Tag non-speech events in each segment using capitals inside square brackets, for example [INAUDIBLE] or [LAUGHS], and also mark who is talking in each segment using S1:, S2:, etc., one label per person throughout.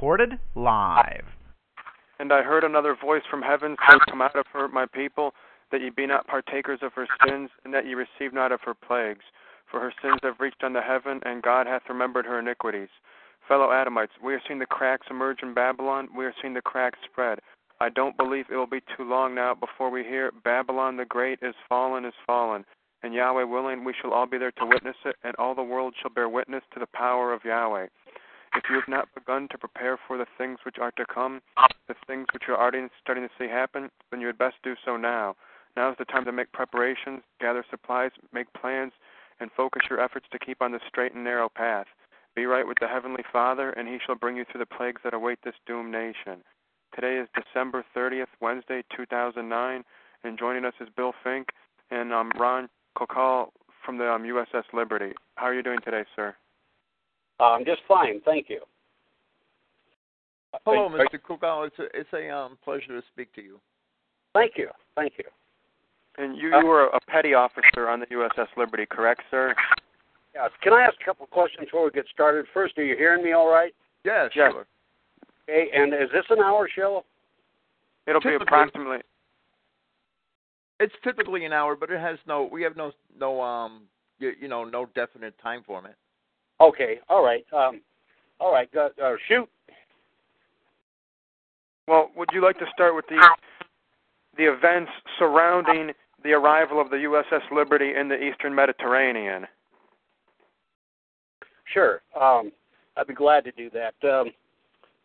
S1: recorded live.
S2: And I heard another voice from heaven say, Come out of her, my people, that ye be not partakers of her sins, and that ye receive not of her plagues. For her sins have reached unto heaven, and God hath remembered her iniquities. Fellow Adamites, we are seeing the cracks emerge in Babylon. We are seeing the cracks spread. I don't believe it will be too long now before we hear Babylon the Great is fallen, is fallen. And Yahweh willing, we shall all be there to witness it, and all the world shall bear witness to the power of Yahweh. If you have not begun to prepare for the things which are to come, the things which you're already starting to see happen, then you had best do so now. Now is the time to make preparations, gather supplies, make plans, and focus your efforts to keep on the straight and narrow path. Be right with the Heavenly Father, and He shall bring you through the plagues that await this doomed nation. Today is December 30th, Wednesday, 2009, and joining us is Bill Fink and um, Ron Kukal from the um, USS Liberty. How are you doing today, sir?
S3: I'm um, just fine, thank you.
S4: Hello, Mr. Kukal. It's a it's a um, pleasure to speak to you.
S3: Thank you, thank you.
S2: And you, you were a petty officer on the USS Liberty, correct, sir?
S3: Yes. Can I ask a couple of questions before we get started? First, are you hearing me all right?
S4: Yeah,
S2: yes.
S4: sure.
S3: Okay, and is this an hour show?
S2: It'll
S4: typically,
S2: be approximately.
S4: It's typically an hour, but it has no. We have no no um you, you know no definite time for it.
S3: Okay, all right, um, all right. Uh, uh, shoot.
S2: Well, would you like to start with the the events surrounding the arrival of the USS Liberty in the Eastern Mediterranean?
S3: Sure, um, I'd be glad to do that. Um,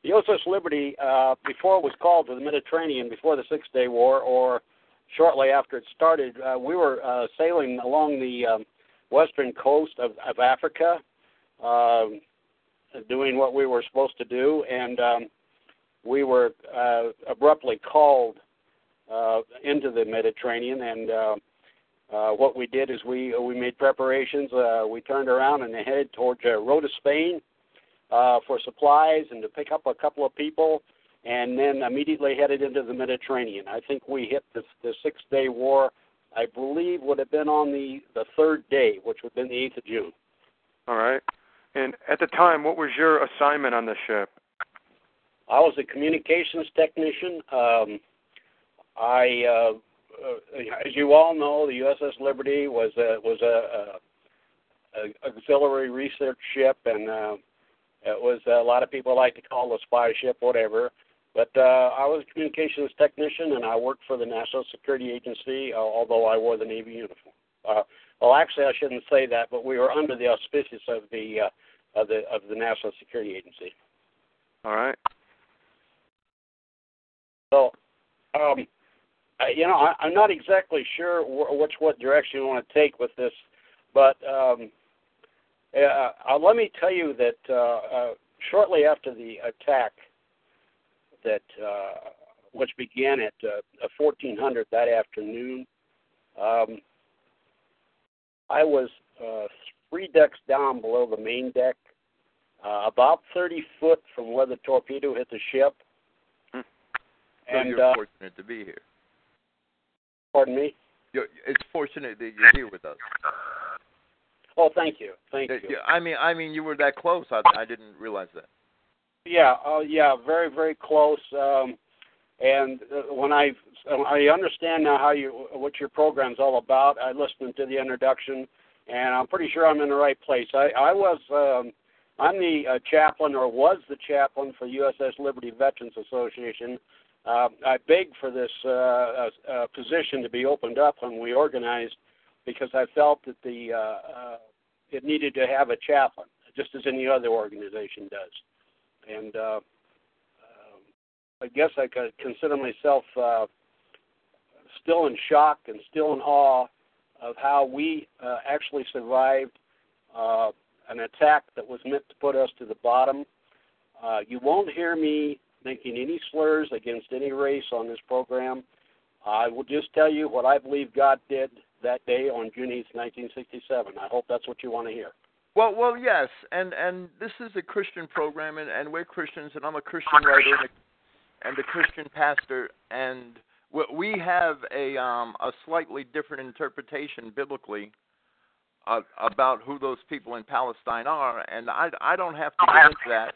S3: the USS Liberty, uh, before it was called to the Mediterranean, before the Six Day War, or shortly after it started, uh, we were uh, sailing along the um, western coast of, of Africa, uh, doing what we were supposed to do, and um, we were uh, abruptly called uh, into the Mediterranean. And uh, uh, what we did is we we made preparations. Uh, we turned around and headed towards uh, Rota, Spain, uh, for supplies and to pick up a couple of people, and then immediately headed into the Mediterranean. I think we hit the, the Six Day War. I believe would have been on the the third day, which would have been the eighth of June.
S2: All right. And at the time, what was your assignment on the ship?
S3: I was a communications technician. Um, I, uh, uh, as you all know, the USS Liberty was a was a, a, a auxiliary research ship, and uh, it was a lot of people like to call a spy ship, whatever. But uh, I was a communications technician, and I worked for the National Security Agency, uh, although I wore the Navy uniform. Uh, well, actually, I shouldn't say that, but we were under the auspices of the uh, of the of the National Security Agency.
S2: All right.
S3: So, um, I, you know, I, I'm not exactly sure wh- which what direction you want to take with this, but um, uh, uh, let me tell you that uh, uh, shortly after the attack, that uh, which began at uh, 1400 that afternoon, um, I was uh, three decks down below the main deck, uh, about 30 foot from where the torpedo hit the ship.
S4: Hmm.
S3: So and
S4: you're
S3: uh,
S4: fortunate to be here.
S3: Pardon me.
S4: You're, it's fortunate that you're here with us.
S3: Oh, thank you, thank you.
S4: Yeah, I mean, I mean, you were that close. I, I didn't realize that.
S3: Yeah, oh, uh, yeah, very, very close. Um, and uh, when I I understand now how you what your program's all about. I listened to the introduction, and I'm pretty sure I'm in the right place. I I was um, I'm the uh, chaplain or was the chaplain for USS Liberty Veterans Association. Uh, I begged for this uh, uh, uh, position to be opened up when we organized because I felt that the uh, uh, it needed to have a chaplain, just as any other organization does. And uh, uh, I guess I could consider myself uh, still in shock and still in awe of how we uh, actually survived uh, an attack that was meant to put us to the bottom. Uh, you won't hear me making any slurs against any race on this program. I will just tell you what I believe God did that day on June 8, 1967. I hope that's what you want to hear.
S4: Well, well, yes, and and this is a Christian program, and, and we're Christians, and I'm a Christian writer and a, and the Christian pastor, and we have a um, a slightly different interpretation biblically uh, about who those people in Palestine are, and I I don't have to get into that.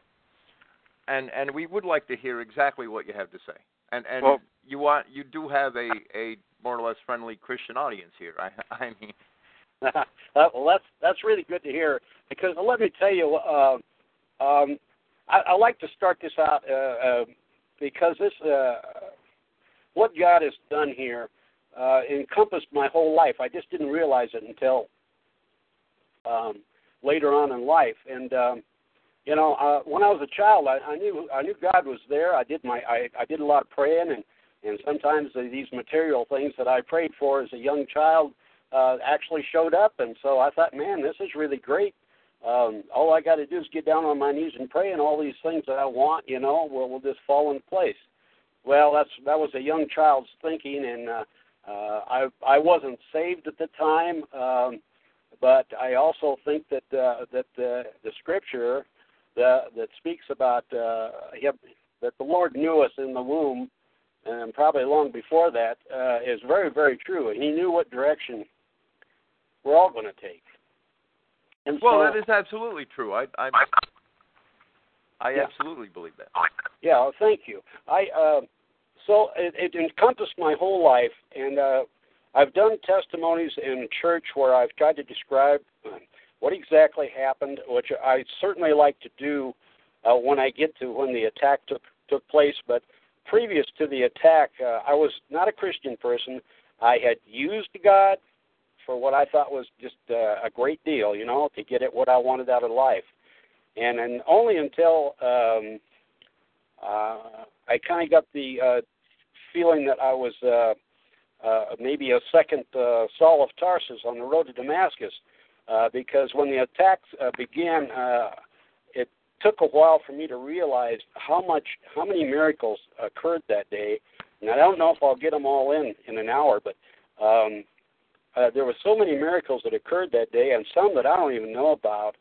S4: and and we would like to hear exactly what you have to say. And and
S2: Well-
S4: you want you do have a a more or less friendly Christian audience here. I [LAUGHS] I mean, [LAUGHS]
S3: well, that's that's really good to hear because let me tell you, uh, um, I, I like to start this out uh, uh, because this uh, what God has done here uh, encompassed my whole life. I just didn't realize it until um, later on in life, and um, you know, uh, when I was a child, I, I knew I knew God was there. I did my I, I did a lot of praying, and and sometimes these material things that I prayed for as a young child uh, actually showed up, and so I thought, man, this is really great. Um, all I got to do is get down on my knees and pray, and all these things that I want, you know, will will just fall into place. Well, that's that was a young child's thinking, and uh, uh, I I wasn't saved at the time, um, but I also think that uh, that the the scripture that that speaks about uh, him, that the Lord knew us in the womb, and probably long before that, uh, is very very true. He knew what direction we're all going to take. And
S4: well,
S3: so,
S4: that is absolutely true. I I I
S3: Yeah.
S4: absolutely believe that.
S3: Yeah, well, thank you. I uh, so it, it encompassed my whole life, and uh, I've done testimonies in church where I've tried to describe uh, what exactly happened, which I certainly like to do uh, when I get to when the attack took took place. But previous to the attack, uh, I was not a Christian person. I had used God for what I thought was just uh, a great deal, you know, to get at what I wanted out of life. And and only until um, uh, I kind of got the uh, feeling that I was uh, uh, maybe a second uh, Saul of Tarsus on the road to Damascus, uh, because when the attacks uh, began, uh, it took a while for me to realize how much, how many miracles occurred that day. And I don't know if I'll get them all in in an hour, but um, uh, there were so many miracles that occurred that day, and some that I don't even know about.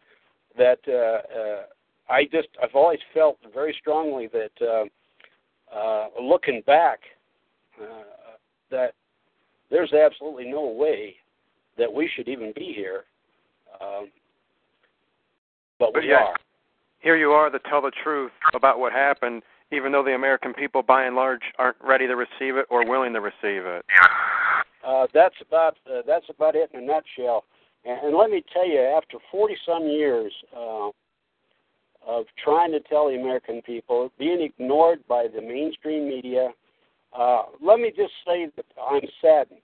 S3: That uh, uh, I just, I've always felt very strongly that uh, uh, looking back, uh, that there's absolutely no way that we should even be here. Um, but
S2: But
S3: we
S2: yet-
S3: are.
S2: Here you are to tell the truth about what happened, even though the American people, by and large, aren't ready to receive it or willing to receive it.
S3: Uh, that's about uh, that's about it in a nutshell. And, and let me tell you, after 40 some years uh, of trying to tell the American people, being ignored by the mainstream media, uh, let me just say that I'm saddened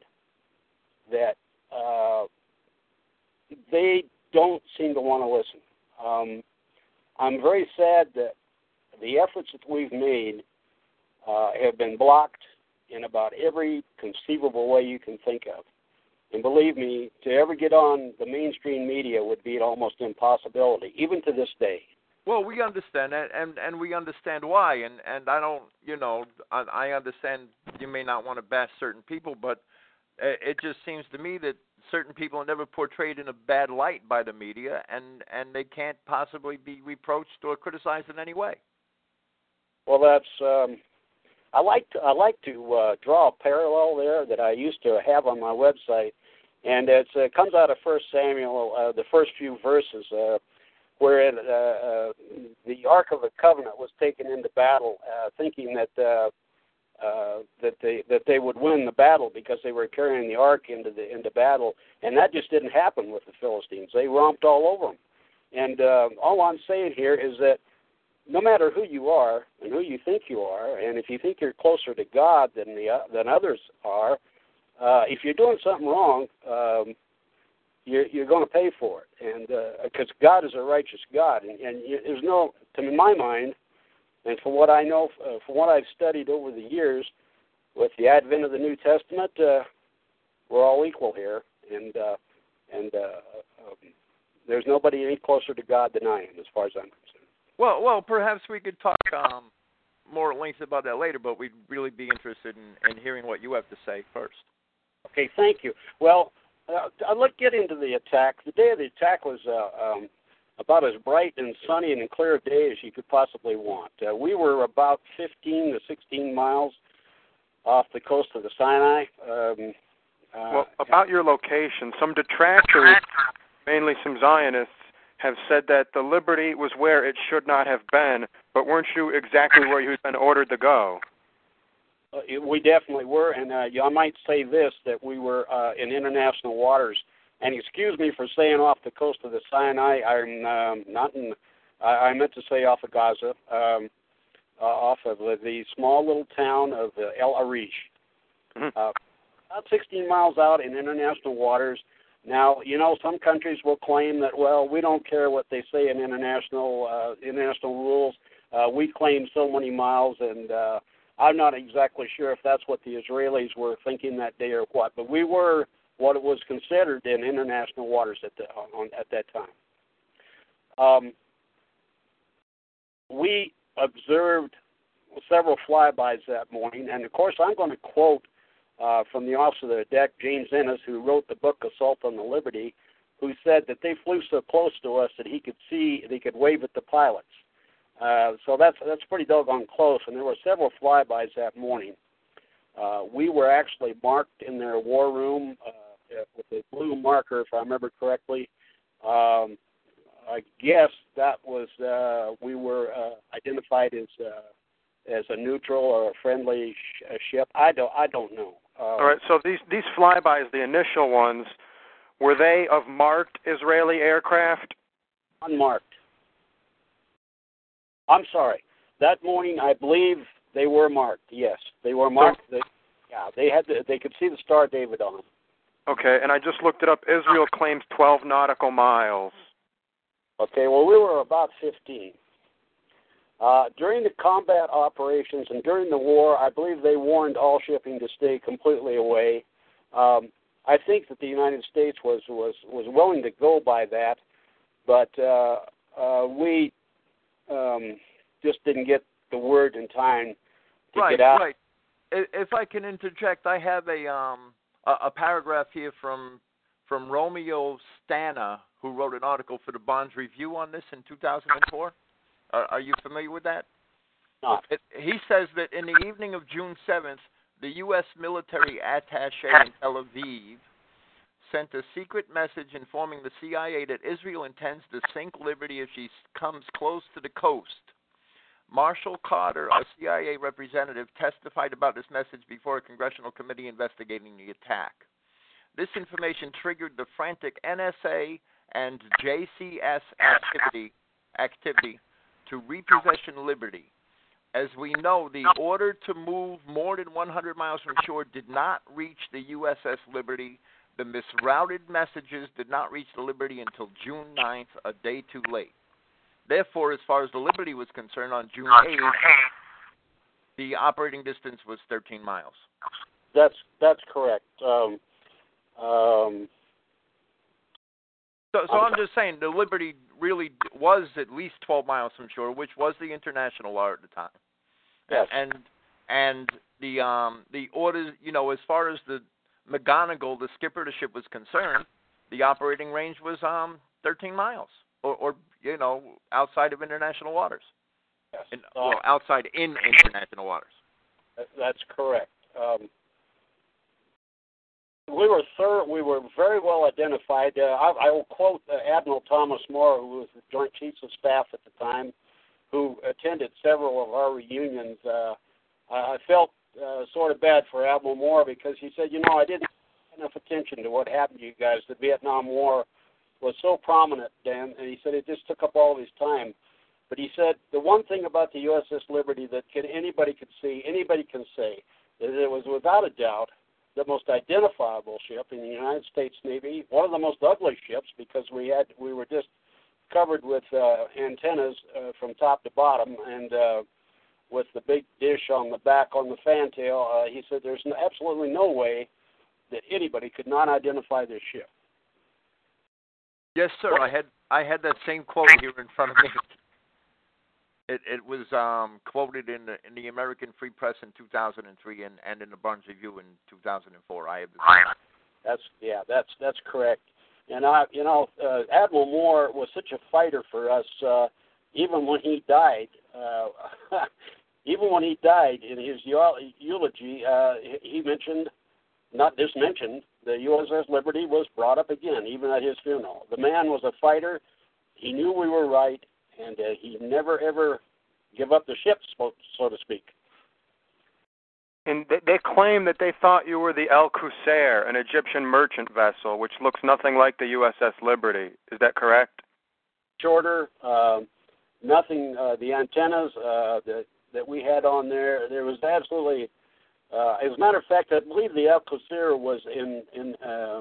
S3: that uh, they don't seem to want to listen. Um, I'm very sad that the efforts that we've made uh, have been blocked in about every conceivable way you can think of. And believe me, to ever get on the mainstream media would be an almost impossibility, even to this day.
S4: Well, we understand that, and and we understand why, and and I don't, you know, I, I understand you may not want to bash certain people, but it, just seems to me that certain people are never portrayed in a bad light by the media, and and they can't possibly be reproached or criticized in any way.
S3: Well, that's um, I like to I like to uh, draw a parallel there that I used to have on my website, and it comes out of First Samuel, uh, the first few verses, uh, where it, uh, uh, the Ark of the Covenant was taken into battle, uh, thinking that uh, uh, that they that they would win the battle because they were carrying the Ark into the into battle, and that just didn't happen with the Philistines. They romped all over them, and uh, all I'm saying here is that no matter who you are and who you think you are, and if you think you're closer to God than the than others are, uh, if you're doing something wrong, um, you're, you're going to pay for it, and because God is a righteous God, and, and you, there's no, to my mind, and from what I know, uh, from what I've studied over the years, with the advent of the New Testament, uh, we're all equal here, and uh, and uh, um, there's nobody any closer to God than I am, as far as I'm concerned.
S4: Well, well, perhaps we could talk um, more at length about that later, but we'd really be interested in, in hearing what you have to say first.
S3: Okay, thank you. Well, uh, let's get into the attack. The day of the attack was uh, um, about as bright and sunny and clear a day as you could possibly want. Uh, we were about 15 to 16 miles off the coast of the Sinai. Um, uh,
S2: Well, about your location, some detractors, mainly some Zionists, have said that the Liberty was where it should not have been, but weren't you exactly where you had been ordered to go?
S3: Uh, we definitely were, and uh, I might say this that we were uh, in international waters. And excuse me for saying off the coast of the Sinai. I'm um, not in. I, I meant to say off of Gaza, um, uh, off of the, the small little town of uh, El Arish.
S2: Mhm.
S3: Uh, about 16 miles out in international waters. Now, you know, some countries will claim that, well, we don't care what they say in international uh, international rules. Uh, we claim so many miles, and uh, I'm not exactly sure if that's what the Israelis were thinking that day or what. But we were what it was considered in international waters at the, on, at that time. Um, we observed several flybys that morning, and of course, I'm going to quote uh, from the officer of the deck, James Ennis, who wrote the book Assault on the Liberty, who said that they flew so close to us that he could see, he could wave at the pilots. Uh, so that's that's pretty doggone close, and there were several flybys that morning. Uh, we were actually marked in their war room uh, with a blue marker, if I remember correctly. Um, I guess that was uh, we were uh, identified as uh, as a neutral or a friendly sh- a ship. I don't I don't know. Uh,
S2: All right. So these these flybys, the initial ones, were they of marked Israeli aircraft?
S3: unmarked. I'm sorry. That morning, I believe they were marked. Yes, they were marked. They, yeah, they had. The, they could see the Star David on them.
S2: Okay, and I just looked it up. Israel claims 12 nautical miles.
S3: Okay. Well, we were about 15. Uh, during the combat operations and during the war, I believe they warned all shipping to stay completely away. Um, I think that the United States was was was willing to go by that, but uh, uh, we um, just didn't get the word in time to
S4: right,
S3: get out.
S4: right. If I can interject, I have a um a, a paragraph here from from Romeo Stana, who wrote an article for the Barnes Review on this in 2004. Are, are you familiar with that?
S3: Not.
S4: It, he says that in the evening of June 7th, the U.S. military attaché in Tel Aviv sent a secret message informing the CIA that Israel intends to sink Liberty if she comes close to the coast. Marshall Carter, a CIA representative, testified about this message before a congressional committee investigating the attack. This information triggered the frantic NSA and JCS activity activity to repossession Liberty. As we know, the order to move more than 100 miles from shore did not reach the USS Liberty. The misrouted messages did not reach the Liberty until June 9th, a day too late. Therefore, as far as the Liberty was concerned, on June 8th, the operating distance was 13 miles.
S3: That's that's correct. Um, um,
S4: So, so I'm just saying the Liberty really was at least 12 miles from shore, which was the international law at the time.
S3: Yes.
S4: And and the um the orders, you know, as far as the McGonagle, the skipper of the ship was concerned, the operating range was um 13 miles, or, or you know, outside of international waters.
S3: yes.
S4: In,
S3: Uh,
S4: well, outside in international waters.
S3: That's correct. Um, we were thir- we were very well identified. Uh, I, I will quote uh, Admiral Thomas Moorer, who was the Joint Chiefs of Staff at the time, who attended several of our reunions. Uh, I felt uh, sort of bad for Admiral Moorer because he said, you know, I didn't pay enough attention to what happened to you guys. The Vietnam War was so prominent then, and he said it just took up all of his time. But he said the one thing about the USS Liberty that can anybody could see, anybody can say, that it was without a doubt the most identifiable ship in the United States Navy, one of the most ugly ships because we had we were just covered with uh, antennas uh, from top to bottom and uh, with the big dish on the back on the fantail. Uh, he said there's no, absolutely no way that anybody could not identify this ship.
S4: Yes, sir. I had I had that same quote here in front of me. It it was um, quoted in the in the American Free Press in 2003 and and in the Barnes Review in 2004. I have.
S3: That's yeah, that's that's correct. And I, you know, uh, Admiral Moorer was such a fighter for us. Uh, even when he died, uh, [LAUGHS] even when he died in his eulogy, uh, he mentioned, not just mentioned, the USS Liberty was brought up again, even at his funeral. The man was a fighter. he knew we were right, and uh, he never ever give up the ship, so, so to speak.
S2: And they, they claim that they thought you were the El Qusair, an Egyptian merchant vessel, which looks nothing like the USS Liberty. Is that correct?
S3: Shorter, uh, nothing. Uh, the antennas uh, that that we had on there, there was absolutely. Uh, as a matter of fact, I believe the El Qusair was in in uh,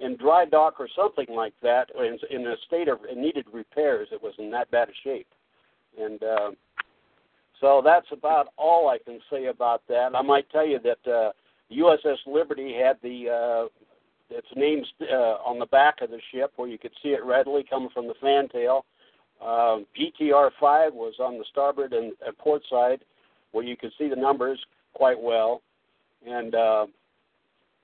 S3: in dry dock or something like that, in, in a state of it needed repairs. It was in that bad a shape, and uh, so that's about all I can say about that. I might tell you that uh, USS Liberty had the uh, its name uh, on the back of the ship, where you could see it readily coming from the fantail. Um, GTR 5 was on the starboard and, and port side, where you could see the numbers quite well, and uh,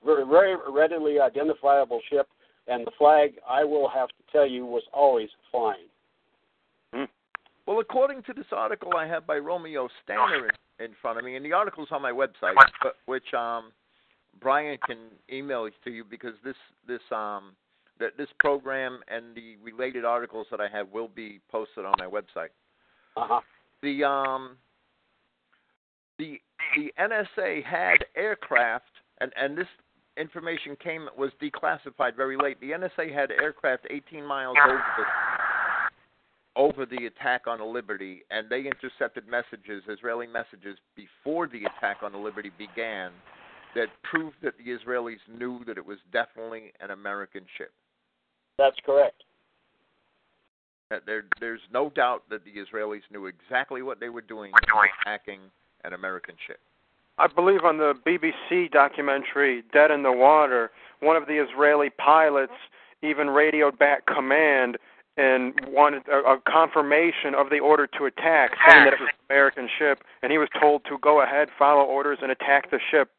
S3: very, very readily identifiable ship. And the flag, I will have to tell you, was always flying.
S4: Well, according to this article I have by Romeo Stanner in, in front of me, and the article's on my website, but, which um, Brian can email to you because this this um that this program and the related articles that I have will be posted on my website.
S3: Uh-huh.
S4: The um the the NSA had aircraft and and this information came was declassified very late. The NSA had aircraft 18 miles over the over the attack on the Liberty, and they intercepted messages, Israeli messages, before the attack on the Liberty began, that proved that the Israelis knew that it was definitely an American ship.
S3: That's correct.
S4: There, there's no doubt that the Israelis knew exactly what they were doing in attacking an American ship.
S2: I believe on the BBC documentary Dead in the Water, one of the Israeli pilots even radioed back command and wanted a, a confirmation of the order to attack, saying that it was an American ship, and he was told to go ahead, follow orders, and attack the ship.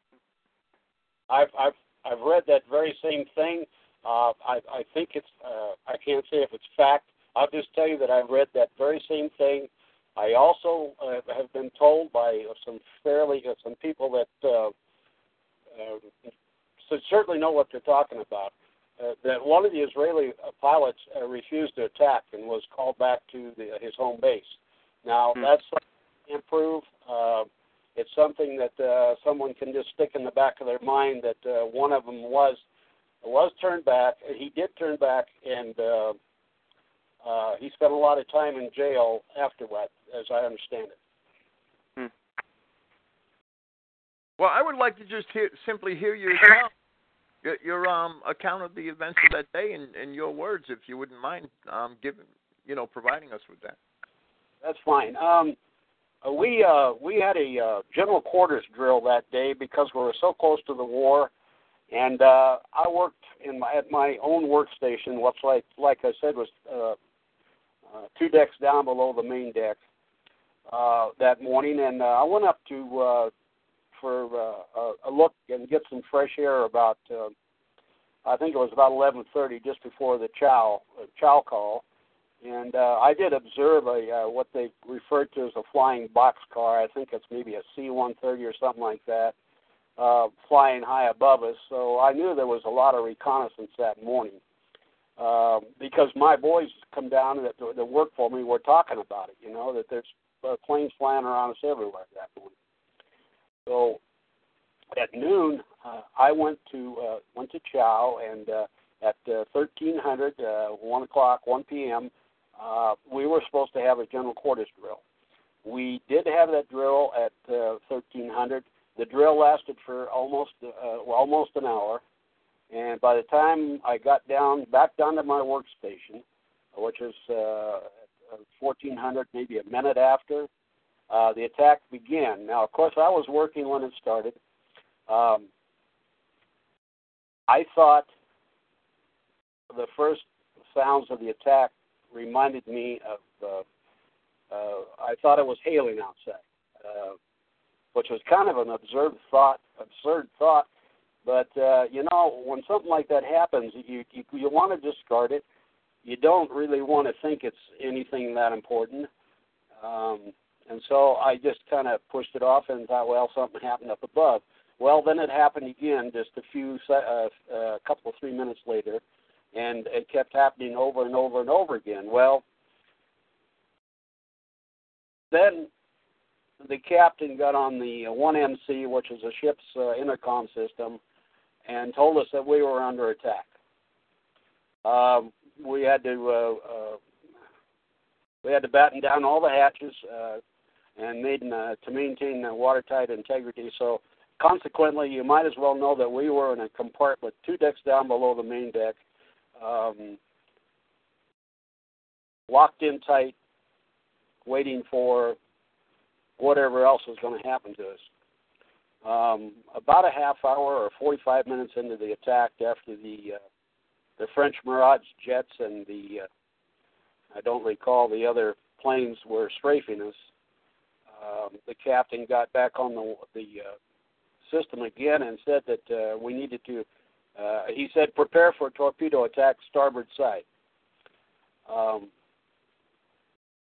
S3: I've I've I've read that very same thing. Uh, I I think it's uh, I can't say if it's fact. I'll just tell you that I've read that very same thing. I also uh, have been told by some fairly uh, some people that uh, uh, certainly know what they're talking about uh, that one of the Israeli uh, pilots uh, refused to attack and was called back to the, his home base. Now hmm. that's something improve. Uh, it's something that uh, someone can just stick in the back of their mind that uh, one of them was was turned back. He did turn back, and uh, uh, he spent a lot of time in jail afterward, as I understand it.
S2: Hmm.
S4: Well, I would like to just hear, simply hear your account your, your um account of the events of that day in, in your words, if you wouldn't mind um giving you know providing us with that.
S3: That's fine. Um, uh, we uh, we had a uh, general quarters drill that day because we were so close to the war, and uh, I worked in my, at my own workstation, which, like like I said was uh, uh, two decks down below the main deck uh, that morning, and uh, I went up to uh, for uh, a, look and get some fresh air about. Uh, I think it was about 11:30, just before the chow uh, chow call, and uh, I did observe a uh, what they referred to as a flying box car. I think it's maybe a C-130 or something like that, uh, flying high above us. So I knew there was a lot of reconnaissance that morning. Uh, because my boys come down that, that work for me were talking about it, you know, that there's uh, planes flying around us everywhere that morning. So at noon, uh, I went to uh, went to Chow, and uh, at uh, 1300, uh, 1 o'clock, 1 p.m., uh, we were supposed to have a general quarters drill. We did have that drill at uh, 1300. The drill lasted for almost uh, well, almost an hour, and by the time I got down back down to my workstation, which is uh, 1400, maybe a minute after, uh, the attack began. Now, of course, I was working when it started. Um, I thought the first sounds of the attack reminded me of. Uh, uh, I thought it was hailing outside, uh, which was kind of an absurd thought. Absurd thought, but uh, you know, when something like that happens, you you, you want to discard it. You don't really want to think it's anything that important. Um, and so I just kind of pushed it off and thought, well, something happened up above. Well, then it happened again just a few, uh, a uh, couple three minutes later, and it kept happening over and over and over again. Well, then the captain got on the 1MC, which is a ship's uh, intercom system, and told us that we were under attack. Um, we had to uh, uh, we had to batten down all the hatches uh, and uh, to maintain the watertight integrity. So consequently, you might as well know that we were in a compartment two decks down below the main deck, um, locked in tight, waiting for whatever else was going to happen to us. Um, about a half hour or 45 minutes into the attack, after the uh, the French Mirage jets and the uh, I don't recall the other planes were strafing us, um, the captain got back on the the uh, system again and said that uh, we needed to. Uh, he said, "Prepare for a torpedo attack, starboard side." Um,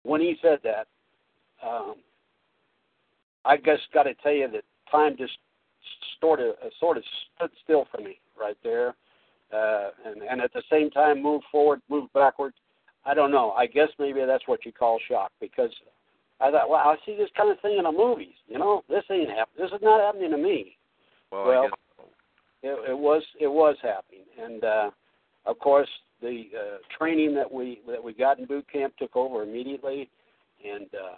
S3: when he said that, um, I just got to tell you that time just sort of sort of stood still for me right there, uh, and and at the same time move forward, move backward. I don't know. I guess maybe that's what you call shock because I thought, well, I see this kind of thing in the movies. You know, this ain't happening. This is not happening to me.
S4: Well,
S3: well
S4: so.
S3: it, it was it was happening, and uh, of course the uh, training that we that we got in boot camp took over immediately, and uh,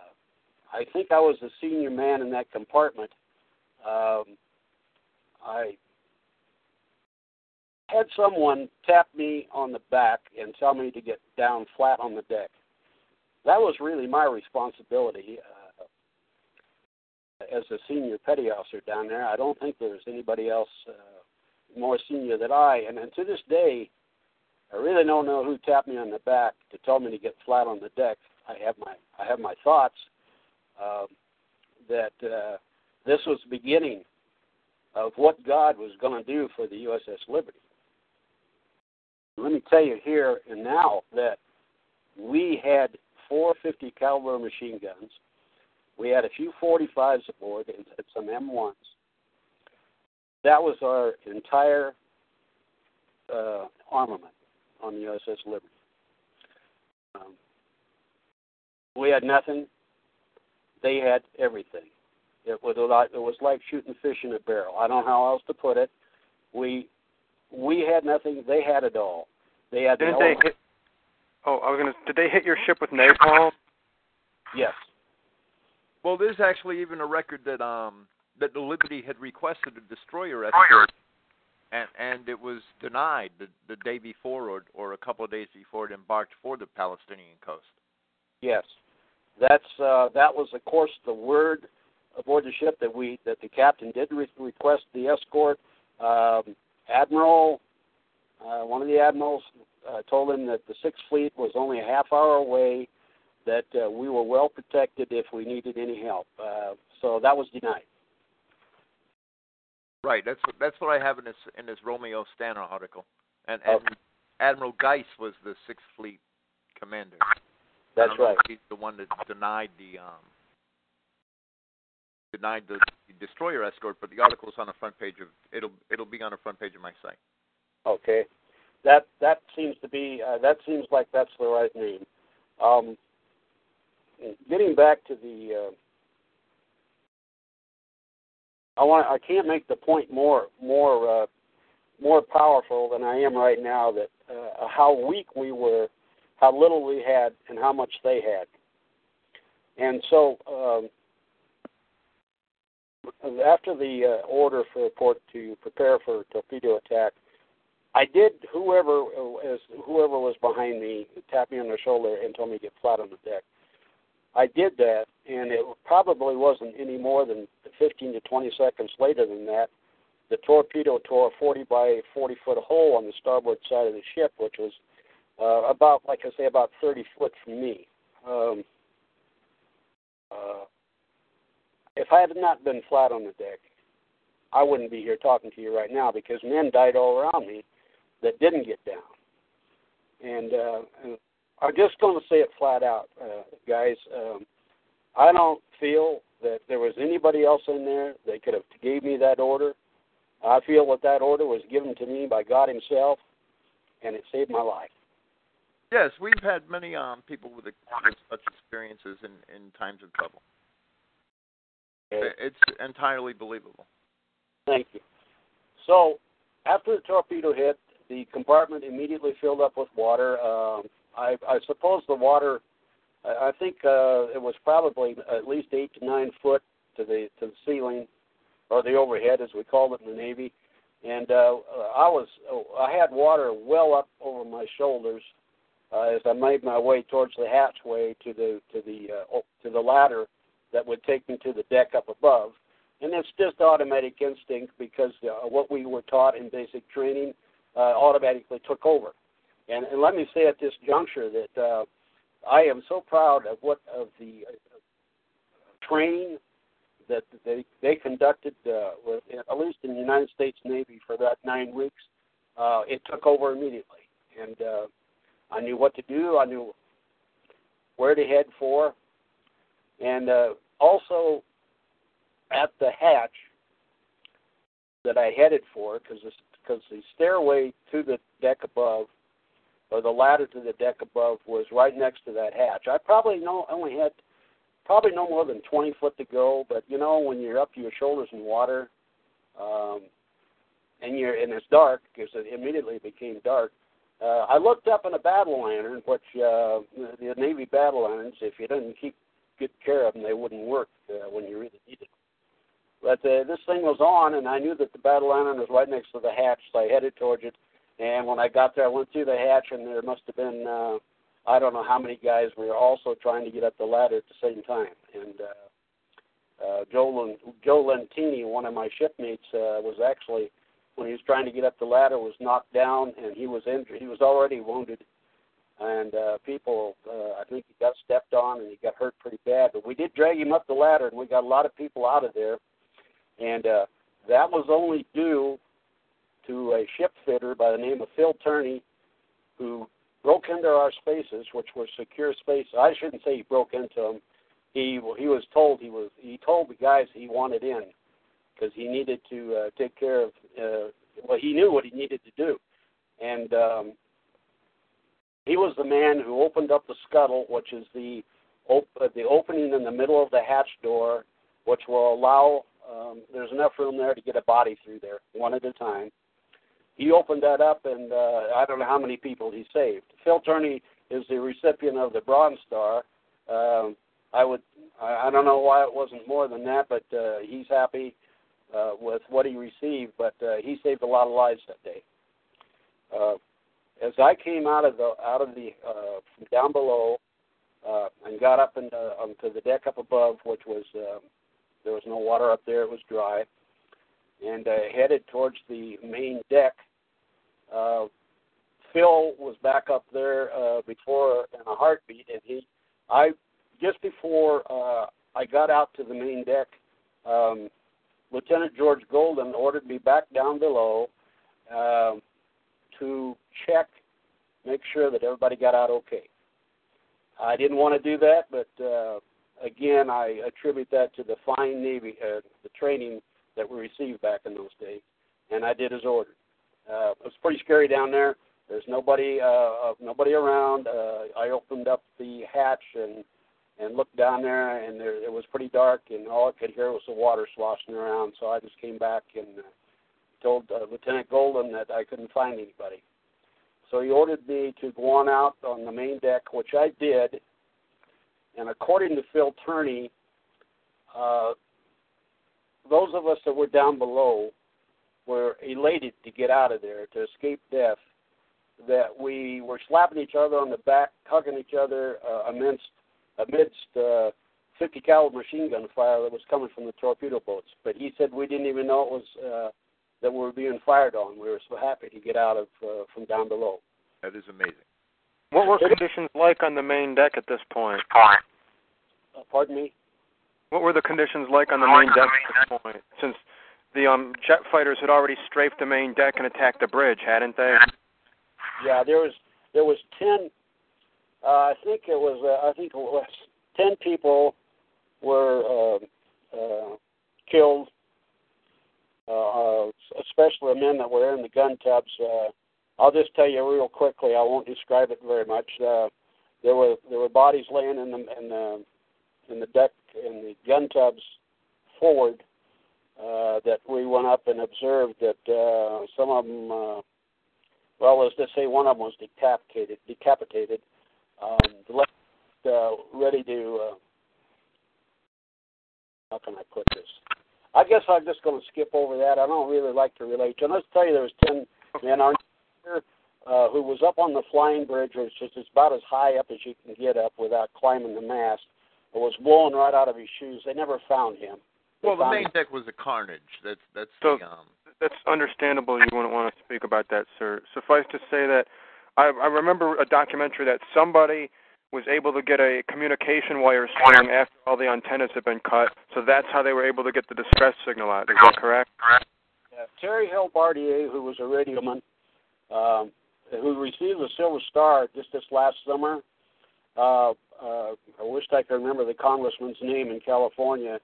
S3: I think I was the senior man in that compartment. Um, I had someone tap me on the back and tell me to get down flat on the deck. That was really my responsibility uh, as a senior petty officer down there. I don't think there was anybody else uh, more senior than I. And, and to this day, I really don't know who tapped me on the back to tell me to get flat on the deck. I have my I have my thoughts um, that uh, this was the beginning of what God was going to do for the USS Liberty. Let me tell you here and now that we had four 50 caliber machine guns. We had a few 45s aboard and some M1s. That was our entire uh, armament on the USS Liberty. Um, we had nothing. They had everything. It was like it was like shooting fish in a barrel. I don't know how else to put it. We we had nothing. They had it all. They had
S2: Didn't
S3: the
S2: they hit? Oh, I was gonna. Did they hit your ship with napalm?
S3: Yes.
S4: Well, there's actually even a record that um that the Liberty had requested a destroyer escort, and and it was denied the the day before or or a couple of days before it embarked for the Palestinian coast.
S3: Yes. That's uh, that was of course the word aboard the ship that we that the captain did re- request the escort. Um, Admiral, uh, one of the admirals, uh, told him that the Sixth Fleet was only a half hour away, that uh, we were well protected if we needed any help. Uh, so that was denied.
S4: Right. That's what that's what I have in this in this Romeo Stana article, and and
S3: Okay.
S4: Admiral Geis was the Sixth Fleet commander.
S3: That's
S4: I don't know
S3: right.
S4: He's the one that denied the um denied the, destroyer escort, but the article's on the front page of it'll it'll be on the front page of my site.
S3: Okay, that that seems to be uh, that seems like that's the right name. Um, getting back to the, uh, I want I can't make the point more more uh, more powerful than I am right now. That uh, how weak we were, how little we had, and how much they had. And so, um, after the uh, order for the port to prepare for torpedo attack, I did. Whoever as whoever was behind me tapped me on the shoulder and told me to get flat on the deck. I did that, and it probably wasn't any more than 15 to 20 seconds later than that. The torpedo tore a 40 by 40 foot hole on the starboard side of the ship, which was uh, about, like I say, about 30 foot from me. Um, uh, if I had not been flat on the deck, I wouldn't be here talking to you right now because men died all around me that didn't get down. And uh, I'm just going to say it flat out, uh, guys. Um, I don't feel that there was anybody else in there that could have gave me that order. I feel that that order was given to me by God Himself, and it saved my life.
S4: Yes, we've had many um people with, with such experiences in in times of trouble. It's entirely believable.
S3: Thank you. So, after the torpedo hit, the compartment immediately filled up with water. Um, I, I suppose the water, I, I think uh, it was probably at least eight to nine foot to the to the ceiling, or the overhead, as we called it in the Navy. And uh, I was, I had water well up over my shoulders uh, as I made my way towards the hatchway to the to the uh, to the ladder that would take me to the deck up above. And it's just automatic instinct because uh, what we were taught in basic training uh, automatically took over. And, and let me say at this juncture that uh, I am so proud of what of the uh, training that they they conducted, uh, with, at least in the United States Navy for that nine weeks. Uh, it took over immediately, and uh, I knew what to do. I knew where to head for, and uh, also at the hatch that I headed for, because because the stairway to the deck above, or the ladder to the deck above, was right next to that hatch. I probably know only had probably no more than 20 foot to go, but you know when you're up to your shoulders in water, um, and you're and it's dark because it immediately became dark. Uh, I looked up in a battle lantern, which uh, the Navy battle lanterns, if you didn't keep good care of them, they wouldn't work uh, when you really needed them. But uh, this thing was on, and I knew that the battle lantern was right next to the hatch, so I headed towards it. And when I got there, I went through the hatch, and there must have been uh, I don't know how many guys were also trying to get up the ladder at the same time. And uh, uh, Joe Joe Lentini, one of my shipmates, uh, was actually when he was trying to get up the ladder was knocked down, and he was injured. He was already wounded, and uh, people, uh, I think he got stepped on and he got hurt pretty bad. But we did drag him up the ladder, and we got a lot of people out of there and uh, that was only due to a ship fitter by the name of Phil Tourney, who broke into our spaces, which were secure spaces. I shouldn't say he broke into them. He he was told he was he told the guys he wanted in because he needed to uh, take care of. Uh, well, he knew what he needed to do, and um, he was the man who opened up the scuttle, which is the op- uh, the opening in the middle of the hatch door, which will allow um, there's enough room there to get a body through there, one at a time. He opened that up, and uh, I don't know how many people he saved. Phil Tourney is the recipient of the Bronze Star. Um, I would, I, I don't know why it wasn't more than that, but uh, he's happy uh, with what he received. But uh, he saved a lot of lives that day. Uh, as I came out of the out of the uh, from down below uh, and got up into onto the deck up above, which was uh, there was no water up there; it was dry. And uh, headed towards the main deck. Uh, Phil was back up there uh, before in a heartbeat, and he, I, just before uh, I got out to the main deck, um, Lieutenant George Golden ordered me back down below uh, to check, make sure that everybody got out okay. I didn't want to do that, but uh, again, I attribute that to the fine Navy, uh, the training that we received back in those days, and I did as ordered. Uh, it was pretty scary down there. There's nobody, uh, nobody around. Uh, I opened up the hatch and and looked down there, and there it was pretty dark, and all I could hear was the water sloshing around. So I just came back and uh, told uh, Lieutenant Golden that I couldn't find anybody. So he ordered me to go on out on the main deck, which I did and according to Phil Tourney, uh, those of us that were down below were elated to get out of there, to escape death. That we were slapping each other on the back, hugging each other uh, amidst amidst uh, 50 caliber machine gun fire that was coming from the torpedo boats. But he said we didn't even know it was uh, that we were being fired on. We were so happy to get out of uh, from down below.
S4: That is amazing.
S2: What were conditions like on the main deck at this point?
S3: Uh, pardon me.
S2: What were the conditions like on the main deck at this point? Since the um, jet fighters had already strafed the main deck and attacked the bridge, hadn't they?
S3: Yeah, there was there was ten. Uh, I think it was uh, I think it was ten people were uh, uh, killed, uh, uh, especially the men that were in the gun tubs. Uh, I'll just tell you real quickly. I won't describe it very much. Uh, there were there were bodies laying in the in the in the deck in the gun tubs forward uh, that we went up and observed that uh, some of them, uh, well, let's say one of them was decapitated. Decapitated. Um, left uh, ready to. Uh, how can I put this? I guess I'm just going to skip over that. I don't really like to relate to. And let's tell you, there was ten men. Our uh, who was up on the flying bridge, which is about as high up as you can get up without climbing the mast, It was blowing right out of his shoes. They never found him. They
S4: well, the
S3: found
S4: main
S3: him.
S4: deck was a carnage. That's that's
S2: So-
S4: the um.
S2: That's understandable. You wouldn't want to speak about that, sir. Suffice to say that I, I remember a documentary that somebody was able to get a communication wire strung after all the antennas had been cut. So that's how they were able to get the distress signal out. Is that correct?
S3: Yeah, Terry Halbardier, who was a radioman, um, who received a Silver Star just this last summer. Uh, uh, I wish I could remember the congressman's name in California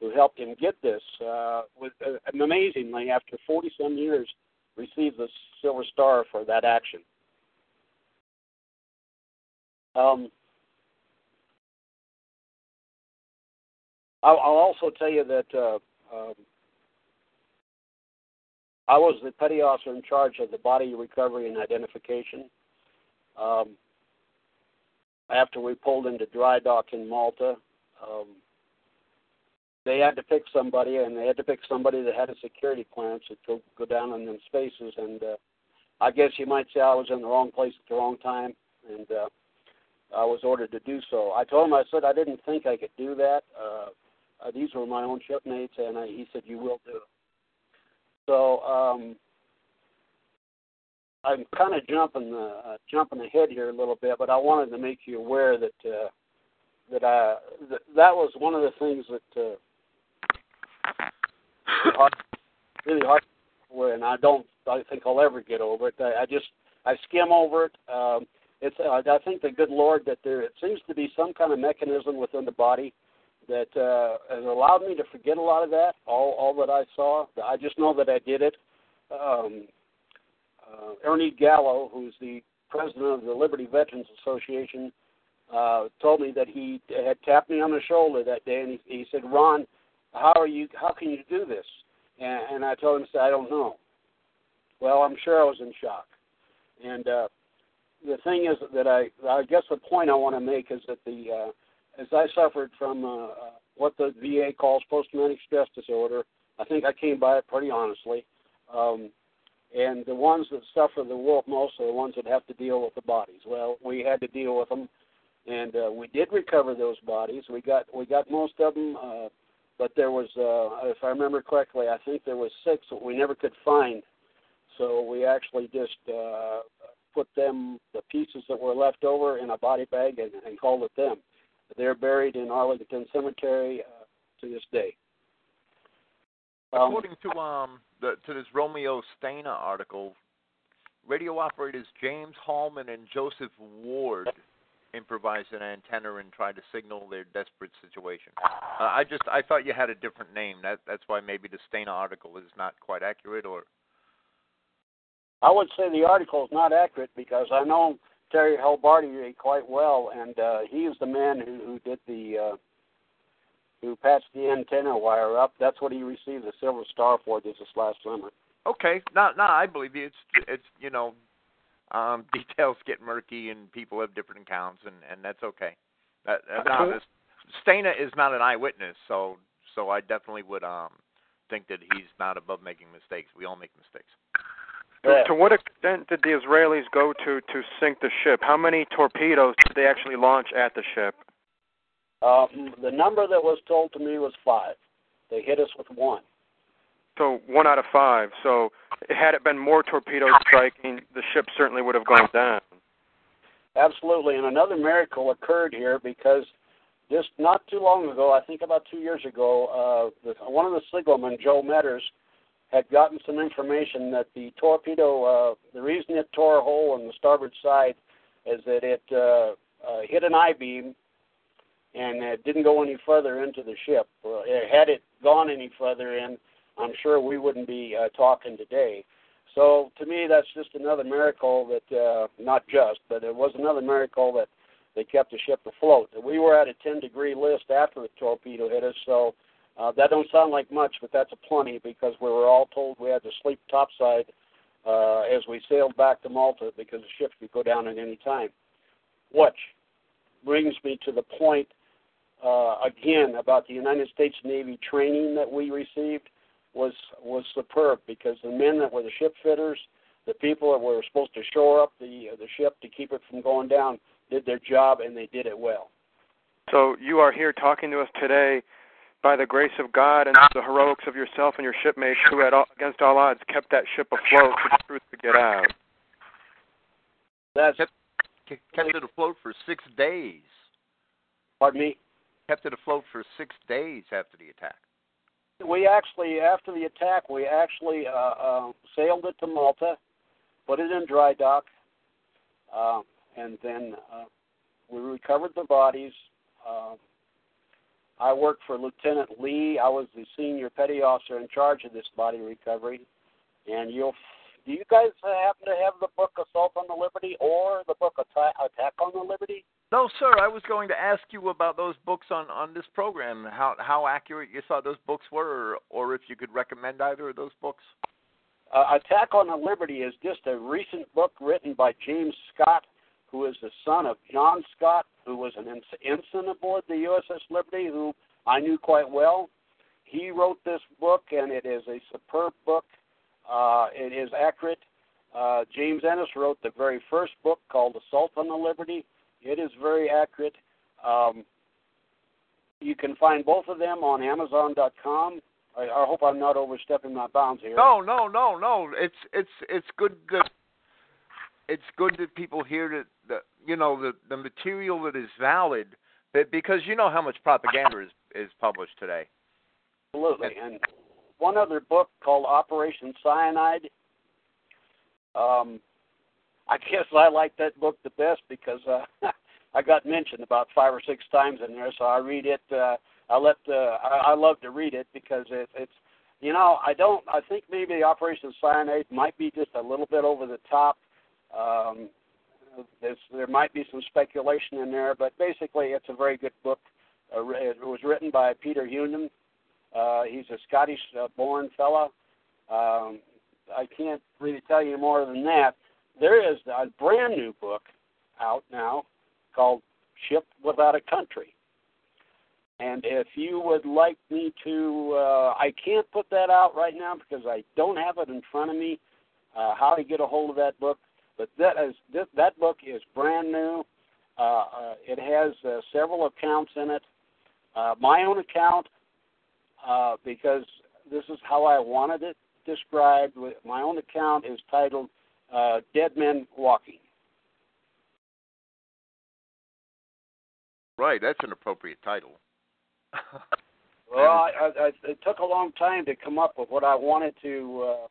S3: who helped him get this. Uh, with, uh, amazingly, after 40 some years, received the Silver Star for that action. Um, I'll, also tell you that uh, um, I was the petty officer in charge of the body recovery and identification. Um, after we pulled into dry dock in Malta, um, they had to pick somebody, and they had to pick somebody that had a security clearance to go, go down in them spaces. And uh, I guess you might say I was in the wrong place at the wrong time, and uh, I was ordered to do so. I told him, I said I didn't think I could do that. Uh, uh, these were my own shipmates, and I, he said, "You will do it." So um, I'm kind of jumping the, uh, jumping ahead here a little bit, but I wanted to make you aware that uh, that I that, that was one of the things that uh, hard, really hard, and I don't I think I'll ever get over it. I, I just I skim over it. Um, it's uh, I think the good Lord that there it seems to be some kind of mechanism within the body that uh, has allowed me to forget a lot of that, all all that I saw. I just know that I did it. Um, uh, Ernie Gallo, who's the president of the Liberty Veterans Association, uh, told me that he had tapped me on the shoulder that day, and he, he said, "Ron, how are you? How can you do this?" And, and I told him, "I don't know." Well, I'm sure I was in shock. And uh, the thing is that I, I guess the point I want to make is that the uh, as I suffered from uh, uh, what the VA calls post-traumatic stress disorder, I think I came by it pretty honestly. Um, and the ones that suffer the world most are the ones that have to deal with the bodies. Well, we had to deal with them, and uh, we did recover those bodies. We got we got most of them, uh, but there was, uh, if I remember correctly, I think there was six that we never could find. So we actually just uh, put them, the pieces that were left over, in a body bag and, and called it them. They're buried in Arlington Cemetery uh, to this day. Um,
S4: According to um the to this Romeo Stana article, radio operators James Hallman and Joseph Ward improvised an antenna and tried to signal their desperate situation. Uh, I just I thought you had a different name. That that's why maybe the Stana article is not quite accurate or
S3: I would say the article is not accurate because I know Terry Halbardier quite well, and uh, he is the man who, who did the uh, who patched the antenna wire up. That's what he received the Silver Star for just this last summer.
S4: Okay, no, no, I believe you. It's it's you know, um, [LAUGHS] details get murky and people have different accounts, and and that's okay. That, uh, no, this, Stana is not an eyewitness, so so I definitely would um think that he's not above making mistakes. We all make mistakes.
S2: To, to what extent did the Israelis go to to sink the ship? How many torpedoes did they actually launch at the ship?
S3: Um, the number that was told to me was five. They hit us with one.
S2: So one out of five. So had it been more torpedoes striking, the ship certainly would have gone down.
S3: Absolutely, and another miracle occurred here because just not too long ago, I think about two years ago, uh, the, one of the signalmen, Joe Meadors, had gotten some information that the torpedo, uh, the reason it tore a hole in the starboard side is that it uh, uh, hit an I beam and it didn't go any further into the ship. It, had it gone any further in, I'm sure we wouldn't be uh, talking today. So to me, that's just another miracle that, uh, not just, but it was another miracle that they kept the ship afloat. We were at a 10 degree list after the torpedo hit us, so uh, that don't sound like much, but that's a plenty because we were all told we had to sleep topside uh, as we sailed back to Malta because the ship could go down at any time. Which brings me to the point uh, again about the United States Navy training that we received was was superb because the men that were the ship fitters, the people that were supposed to shore up the the ship to keep it from going down, did their job and they did it well.
S2: So you are here talking to us today by the grace of God and the heroics of yourself and your shipmates who, had all, against all odds, kept that ship afloat for the truth to get out.
S3: That's
S4: kept, kept it afloat for six days.
S3: Pardon me.
S4: Kept it afloat for six days after the attack.
S3: We actually, after the attack, we actually uh, uh, sailed it to Malta, put it in dry dock, uh, and then uh, we recovered the bodies. I worked for Lieutenant Lee. I was the senior petty officer in charge of this body recovery. And you'll, do you guys happen to have the book Assault on the Liberty or the book Attack on the Liberty?
S4: No, sir. I was going to ask you about those books on on this program. How how accurate you thought those books were, or, or if you could recommend either of those books.
S3: Uh, Attack on the Liberty is just a recent book written by James Scott, who is the son of John Scott, who was an ensign aboard the USS Liberty, who I knew quite well. He wrote this book, and it is a superb book. Uh, it is accurate. Uh, James Ennis wrote the very first book called Assault on the Liberty. It is very accurate. Um, you can find both of them on Amazon.com. I, I hope I'm not overstepping my bounds here.
S4: No, no, no, no. It's it's it's good it's good that people hear that the you know the the material that is valid, but because you know how much propaganda is is published today.
S3: Absolutely, and one other book called Operation Cyanide. Um, I guess I like that book the best because uh, [LAUGHS] I got mentioned about five or six times in there, so I read it. Uh, I let uh, I, I love to read it because it, it's you know I don't I think maybe Operation Cyanide might be just a little bit over the top. Um, there might be some speculation in there, but basically it's a very good book. Uh, it was written by Peter Hounam. Uh, he's a Scottish-born uh, fella. Um, I can't really tell you more than that. There is a brand new book out now called Ship Without a Country. And if you would like me to, uh, I can't put that out right now because I don't have it in front of me. Uh, how to get a hold of that book? But that is this, that book is brand new. Uh, uh, it has uh, several accounts in it. Uh, my own account, uh, because this is how I wanted it described. My own account is titled uh, "Dead Men Walking."
S4: Right, that's an appropriate title.
S3: well, I, I, it took a long time to come up with what I wanted to uh,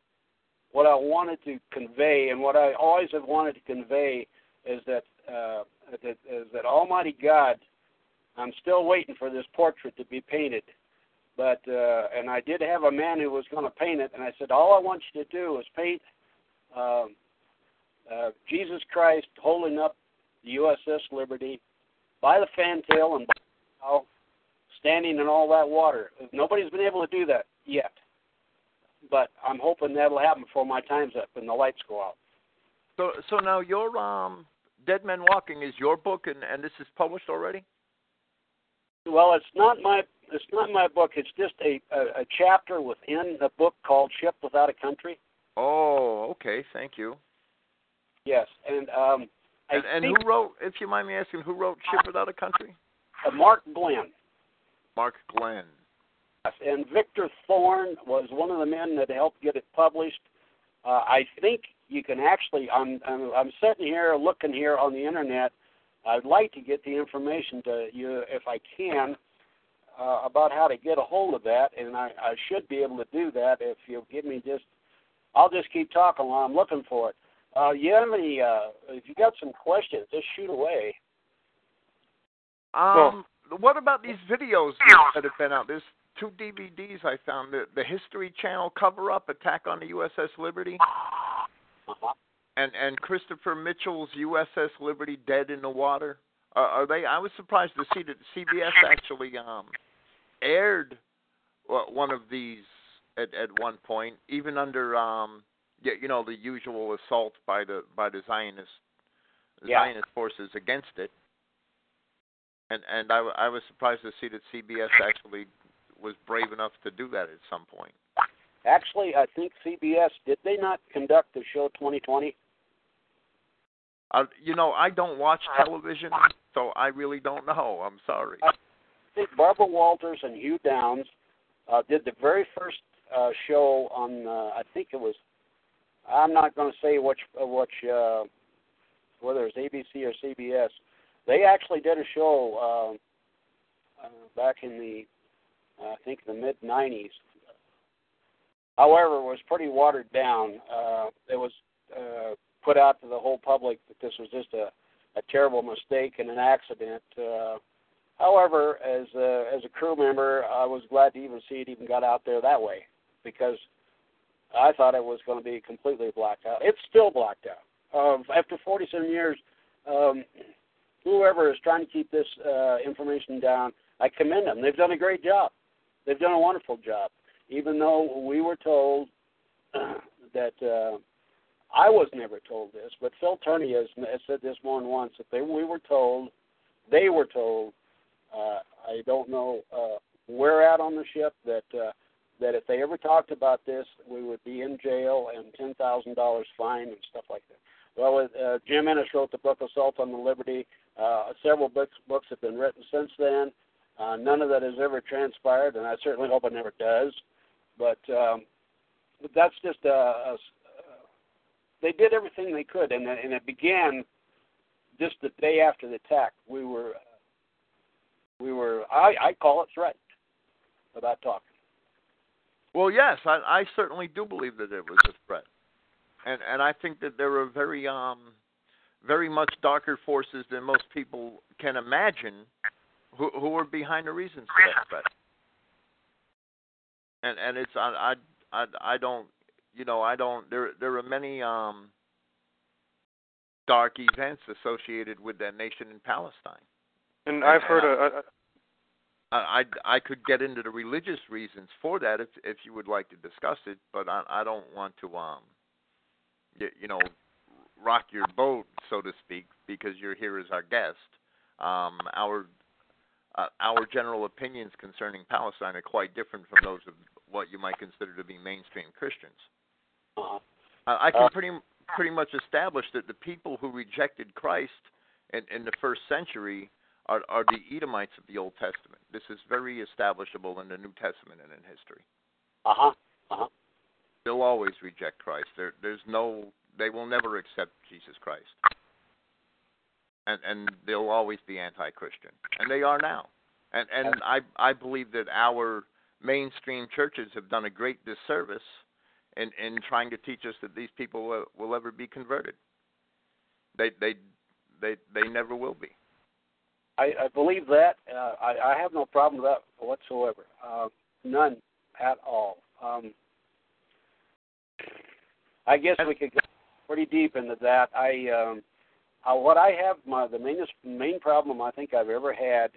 S3: what I wanted to convey, and what I always have wanted to convey is that uh, that is that Almighty God. I'm still waiting for this portrait to be painted, but uh, and I did have a man who was going to paint it, and I said, all I want you to do is paint uh, uh, Jesus Christ holding up the USS Liberty by the fantail and by the standing in all that water. Nobody's been able to do that yet but I'm hoping that'll happen before my time's up and the lights go out.
S4: So, so now your um, Dead Men Walking is your book, and and this is published already.
S3: Well, it's not my it's not my book. It's just a a, a chapter within a book called Ship Without a Country.
S4: Oh, okay. Thank you.
S3: Yes, and um,
S4: and, and who wrote? If you mind me asking, who wrote Ship Without a Country?
S3: Uh, Mark Glenn.
S4: Mark Glenn.
S3: And Victor Thorn was one of the men that helped get it published. Uh, I think you can actually. I'm, I'm I'm sitting here looking here on the internet. I'd like to get the information to you if I can uh, about how to get a hold of that, and I, I should be able to do that if you'll give me just. I'll just keep talking while I'm looking for it. Uh, you have any? Uh, if you got some questions, just shoot away.
S4: Um, well, what about these videos that have been out? There's two DVDs I found the the History Channel cover up Attack on the USS Liberty,
S3: Uh-huh.
S4: And and Christopher Mitchell's USS Liberty dead in the water. Are, are they? I was surprised to see that CBS actually um aired one of these at at one point, even under um you know the usual assault by the by the Zionist
S3: yeah.
S4: Zionist forces against it. And and I, I was surprised to see that CBS actually was brave enough to do that at some point.
S3: Actually, I think CBS did they not conduct the show 2020?
S4: Uh, you know, I don't watch television, so I really don't know. I'm sorry.
S3: I think Barbara Walters and Hugh Downs uh, did the very first uh, show on. Uh, I think it was. I'm not going to say which uh, which uh, whether it's ABC or CBS. They actually did a show uh, uh, back in the I think the mid '90s. However, it was pretty watered down. Uh, it was uh, put out to the whole public that this was just a, a terrible mistake and an accident. Uh, however, as a, as a crew member, I was glad to even see it even got out there that way because I thought it was going to be completely blacked out. It's still blacked out. Uh, after 47 years, um, whoever is trying to keep this uh, information down, I commend them. They've done a great job. They've done a wonderful job. Even though we were told [CLEARS THROAT] that uh, I was never told this, but Phil Tourney has, has said this more than once that they we were told, they were told. Uh, I don't know uh, where at on the ship that uh, that if they ever talked about this, we would be in jail and ten thousand dollars fine and stuff like that. Well, uh, Jim Ennis wrote the book Assault on the Liberty. Uh, several books books have been written since then. Uh, none of that has ever transpired, and I certainly hope it never does. But um, but that's just a, a, they did everything they could, and and it began just the day after the attack. We were we were I I call it threatened without talking.
S4: Well, yes, I, I certainly do believe that it was a threat, and and I think that there are very um very much darker forces than most people can imagine who who are behind the reasons for that threat. And and it's I I I don't you know, I don't. There there are many um, dark events associated with that nation in Palestine.
S2: And, and I've heard a, a
S4: I, I I could get into the religious reasons for that if if you would like to discuss it, but I I don't want to um you, you know rock your boat so to speak because you're here as our guest. Um our uh, our general opinions concerning Palestine are quite different from those of what you might consider to be mainstream Christians.
S3: Uh-huh.
S4: I can pretty pretty much establish that the people who rejected Christ in, in the first century are, are the Edomites of the Old Testament. This is very establishable in the New Testament and in history.
S3: Uh huh. Uh huh.
S4: They'll always reject Christ. There, there's no. They will never accept Jesus Christ. And and they'll always be anti-Christian, and they are now. And and I I believe that our mainstream churches have done a great disservice in in trying to teach us that these people will, will ever be converted. They they they they never will be.
S3: I, I believe that. Uh, I, I have no problem with that whatsoever. Uh, none at all. Um, I guess we could go pretty deep into that. I um, uh, what I have my the main main problem I think I've ever had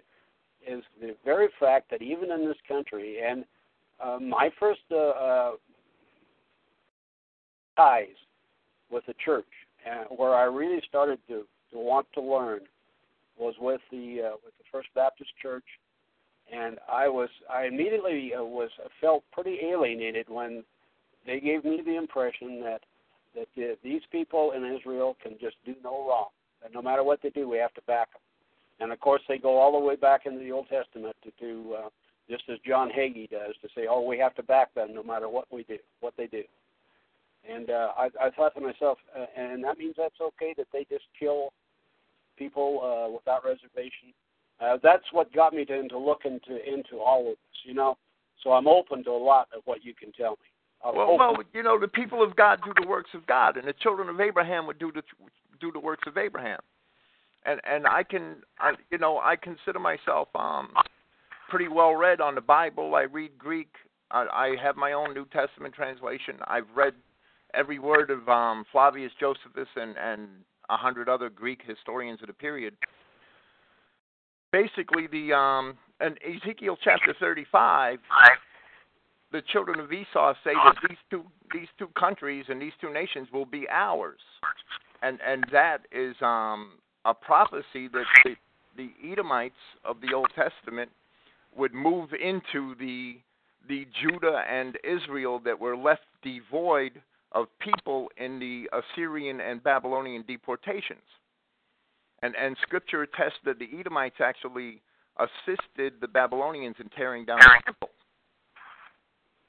S3: is the very fact that even in this country and uh, my first uh, uh, ties with the church, and where I really started to, to want to learn was with the uh, with the First Baptist Church, and I was I immediately uh, was felt pretty alienated when they gave me the impression that that uh, these people in Israel can just do no wrong, no matter what they do, we have to back them. And of course, they go all the way back into the Old Testament to do uh, just as John Hagee does to say, "Oh, we have to back them no matter what we do, what they do." And uh, I, I thought to myself, uh, and that means that's okay that they just kill people uh, without reservation. Uh, that's what got me to into look into into all of this, you know. So I'm open to a lot of what you can tell me. I'm
S4: well, well, you know, the people of God do the works of God, and the children of Abraham would do the do the works of Abraham. And and I can, I, you know, I consider myself um pretty well read on the Bible. I read Greek. I, I have my own New Testament translation. I've read every word of um, Flavius Josephus and and a hundred other Greek historians of the period. Basically, the um, in Ezekiel chapter 35, the children of Esau say that these two these two countries and these two nations will be ours, and and that is um, a prophecy that the, the Edomites of the Old Testament would move into the the Judah and Israel that were left devoid of people in the Assyrian and Babylonian deportations. And and scripture attests that the Edomites actually assisted the Babylonians in tearing down the temple.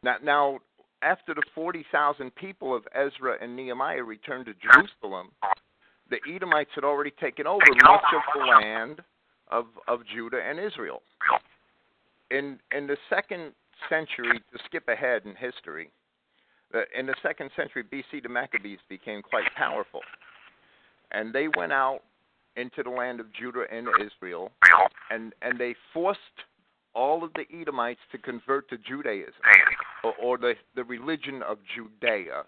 S4: Now, now after the 40,000 people of Ezra and Nehemiah returned to Jerusalem, the Edomites had already taken over much of the land of, of Judah and Israel. In, in the second century, to skip ahead in history, in the second century BC, the Maccabees became quite powerful. And they went out into the land of Judah and Israel, and, and they forced all of the Edomites to convert to Judaism, or, or the, the religion of Judea,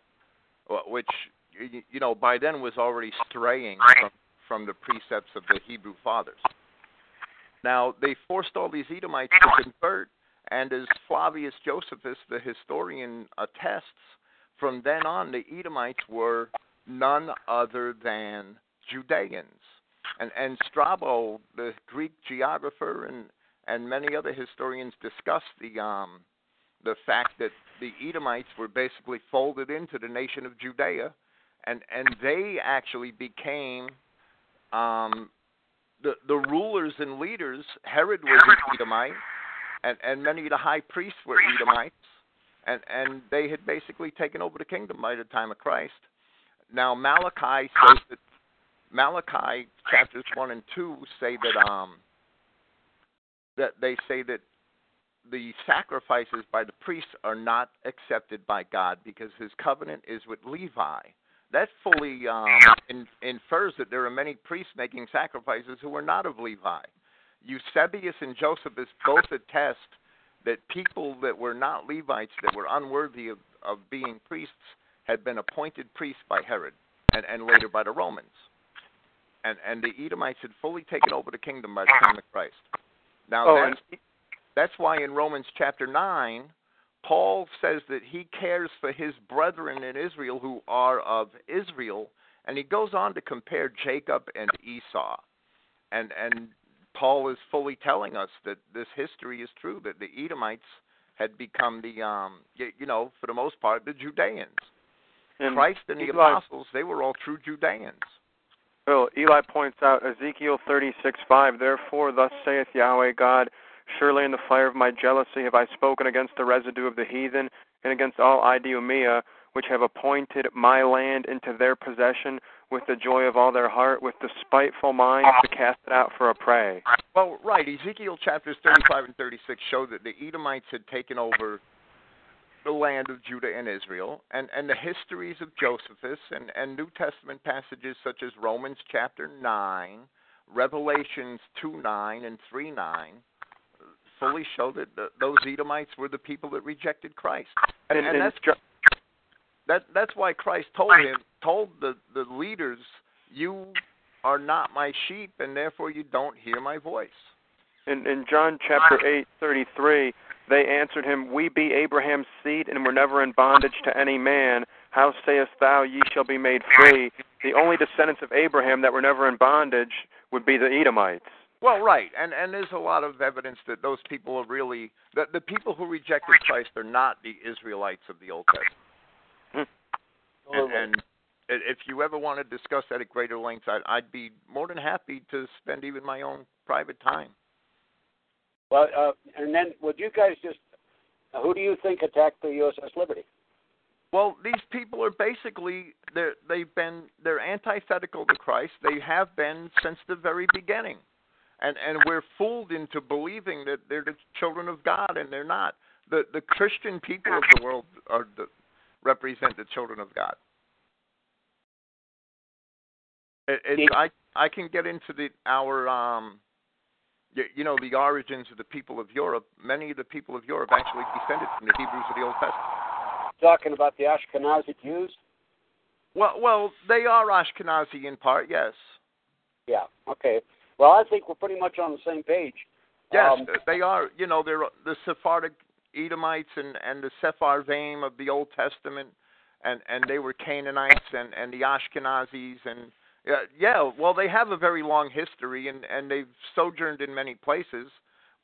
S4: uh, which, you know, by then was already straying from, from the precepts of the Hebrew fathers. Now, they forced all these Edomites to convert, and as Flavius Josephus, the historian, attests, from then on the Edomites were none other than Judeans. And, and Strabo, the Greek geographer, and, and many other historians discuss the, um, the fact that the Edomites were basically folded into the nation of Judea, and, and they actually became um, the, the rulers and leaders. Herod was an Edomite and and many of the high priests were Edomites, and and they had basically taken over the kingdom by the time of Christ. Now Malachi says that Malachi chapters one and two say that um that they say that the sacrifices by the priests are not accepted by God because His covenant is with Levi. That fully um, in, infers that there are many priests making sacrifices who are not of Levi. Eusebius and Josephus both attest that people that were not Levites, that were unworthy of, of being priests, had been appointed priests by Herod and, and later by the Romans. And, and the Edomites had fully taken over the kingdom by the time of Christ. Now, oh, that's, that's why in Romans chapter 9, Paul says that he cares for his brethren in Israel who are of Israel, and he goes on to compare Jacob and Esau. And, and Paul is fully telling us that this history is true that the Edomites had become the um you know for the most part the Judeans. And Christ and the apostles they were all true Judeans.
S2: Well, Eli points out Ezekiel 36:5. Therefore, thus saith Yahweh God, surely in the fire of my jealousy have I spoken against the residue of the heathen and against all Idumea, which have appointed my land into their possession with the joy of all their heart, with the spiteful mind to cast it out for a prey.
S4: Well, right. Ezekiel chapters 35 and 36 show that the Edomites had taken over the land of Judah and Israel, and, and the histories of Josephus and, and New Testament passages such as Romans chapter 9, Revelations 2 9 and 3 9 fully show that the, those Edomites were the people that rejected Christ. And, and, and that's that that's why Christ told him told the the leaders, "You are not my sheep, and therefore you don't hear my voice."
S2: In in John chapter eight thirty three, they answered him, "We be Abraham's seed, and were never in bondage to any man. How sayest thou, Ye shall be made free?" The only descendants of Abraham that were never in bondage would be the Edomites.
S4: Well, right, and and there's a lot of evidence that those people are really the the people who rejected Christ are not the Israelites of the Old Testament. Hmm. Oh, and, and if you ever want to discuss that at greater length, I'd, I'd be more than happy to spend even my own private time.
S3: Well, uh, and then would you guys just who do you think attacked the USS Liberty?
S4: Well, these people are basically they're, they've been they're antithetical to Christ. They have been since the very beginning, and and we're fooled into believing that they're the children of God, and they're not. The the Christian people of the world are the represent the children of God. It, it's, I I can get into the our um, you, you know the origins of the people of Europe. Many of the people of Europe actually descended from the Hebrews of the Old Testament.
S3: Talking about the Ashkenazi Jews.
S4: Well, well, they are Ashkenazi in part, yes.
S3: Yeah. Okay. Well, I think we're pretty much on the same page.
S4: Yes,
S3: Um,
S4: they are. You know, they're the Sephardic Edomites and and the Sepharvaim of the Old Testament, and and they were Canaanites and and the Ashkenazis and yeah, yeah. Well, they have a very long history and and they've sojourned in many places,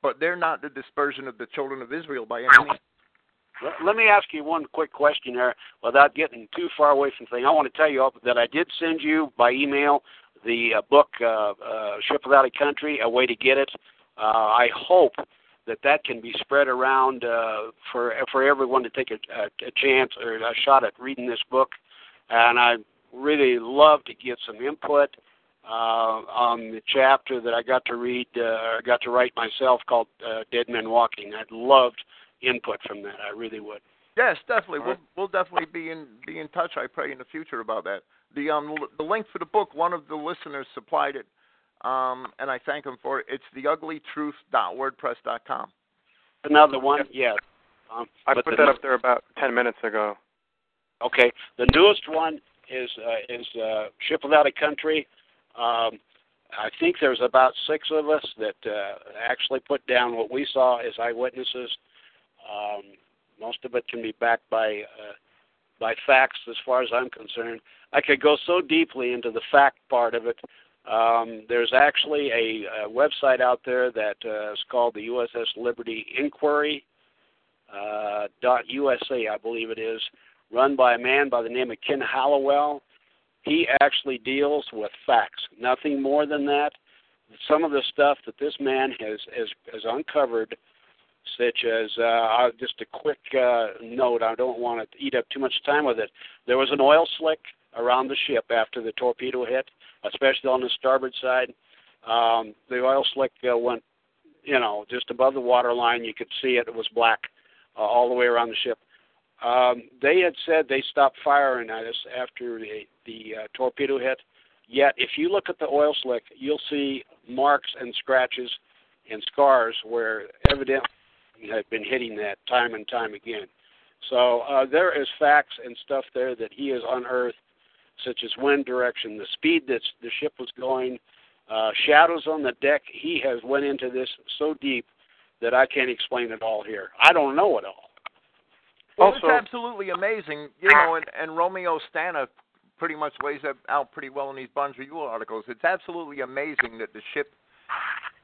S4: but they're not the dispersion of the children of Israel by any means.
S3: Let- me ask you one quick question there without getting too far away from thing. I want to tell you that I did send you by email the uh, book uh, uh, Ship Without a Country, A Way to Get It. Uh, I hope that that can be spread around uh, for for everyone to take a, a, a chance or a shot at reading this book. And I really love to get some input uh, on the chapter that I got to read, uh, or got to write myself called uh, Dead Men Walking. I'd loved input from that. I really would.
S4: Yes, definitely.
S2: All
S4: We'll we'll definitely be in be in touch. I pray in the future about that. The um the link for the book, one of the listeners supplied it, um, and I thank him for it. It's theuglytruth.wordpress.com.
S3: Another one, yes. Um,
S2: I put that up there about ten minutes ago.
S3: Okay, the newest one is uh, is uh, Ship Without a Country. Um, I think there's about six of us that uh, actually put down what we saw as eyewitnesses. Um, most of it can be backed by uh, by facts, as far as I'm concerned. I could go so deeply into the fact part of it. Um, there's actually a, a website out there that uh, is called the USS Liberty Inquiry uh, dot USA, I believe it is, run by a man by the name of Ken Hallowell. He actually deals with facts, nothing more than that. Some of the stuff that this man has has, has uncovered, such as uh, just a quick uh, note. I don't want to eat up too much time with it. There was an oil slick around the ship after the torpedo hit, especially on the starboard side. Um, the oil slick uh, went, you know, just above the water line. You could see it. It was black uh, all the way around the ship. Um, they had said they stopped firing at us after the, the uh, torpedo hit. Yet, if you look at the oil slick, you'll see marks and scratches and scars where evidently had been hitting that time and time again. So uh, there is facts and stuff there that he has unearthed, such as wind direction, the speed that the ship was going, uh, shadows on the deck. He has went into this so deep that I can't explain it all here. I don't know it all.
S4: Well,
S2: Also-
S4: it's absolutely amazing, you know, and, and Romeo Stana pretty much lays that out pretty well in these Barnes Review articles. It's absolutely amazing that the ship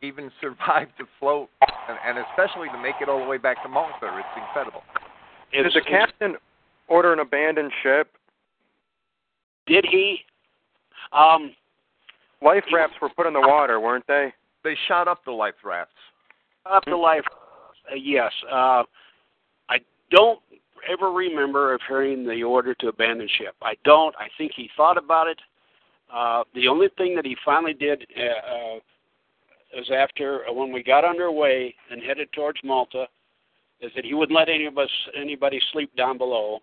S4: even [LAUGHS] survived to float, and, and especially to make it all the way back to Malta. It's incredible.
S2: Did the captain order an abandoned ship?
S3: Did he? Um,
S2: Life rafts were put in the water, weren't they?
S4: They shot up the life rafts.
S3: up to life. Uh, yes. Uh, I don't ever remember of hearing the order to abandon ship. I don't. I think he thought about it. Uh, the only thing that he finally did uh, uh, is after uh, when we got underway and headed towards Malta, is that he wouldn't let any of us anybody sleep down below.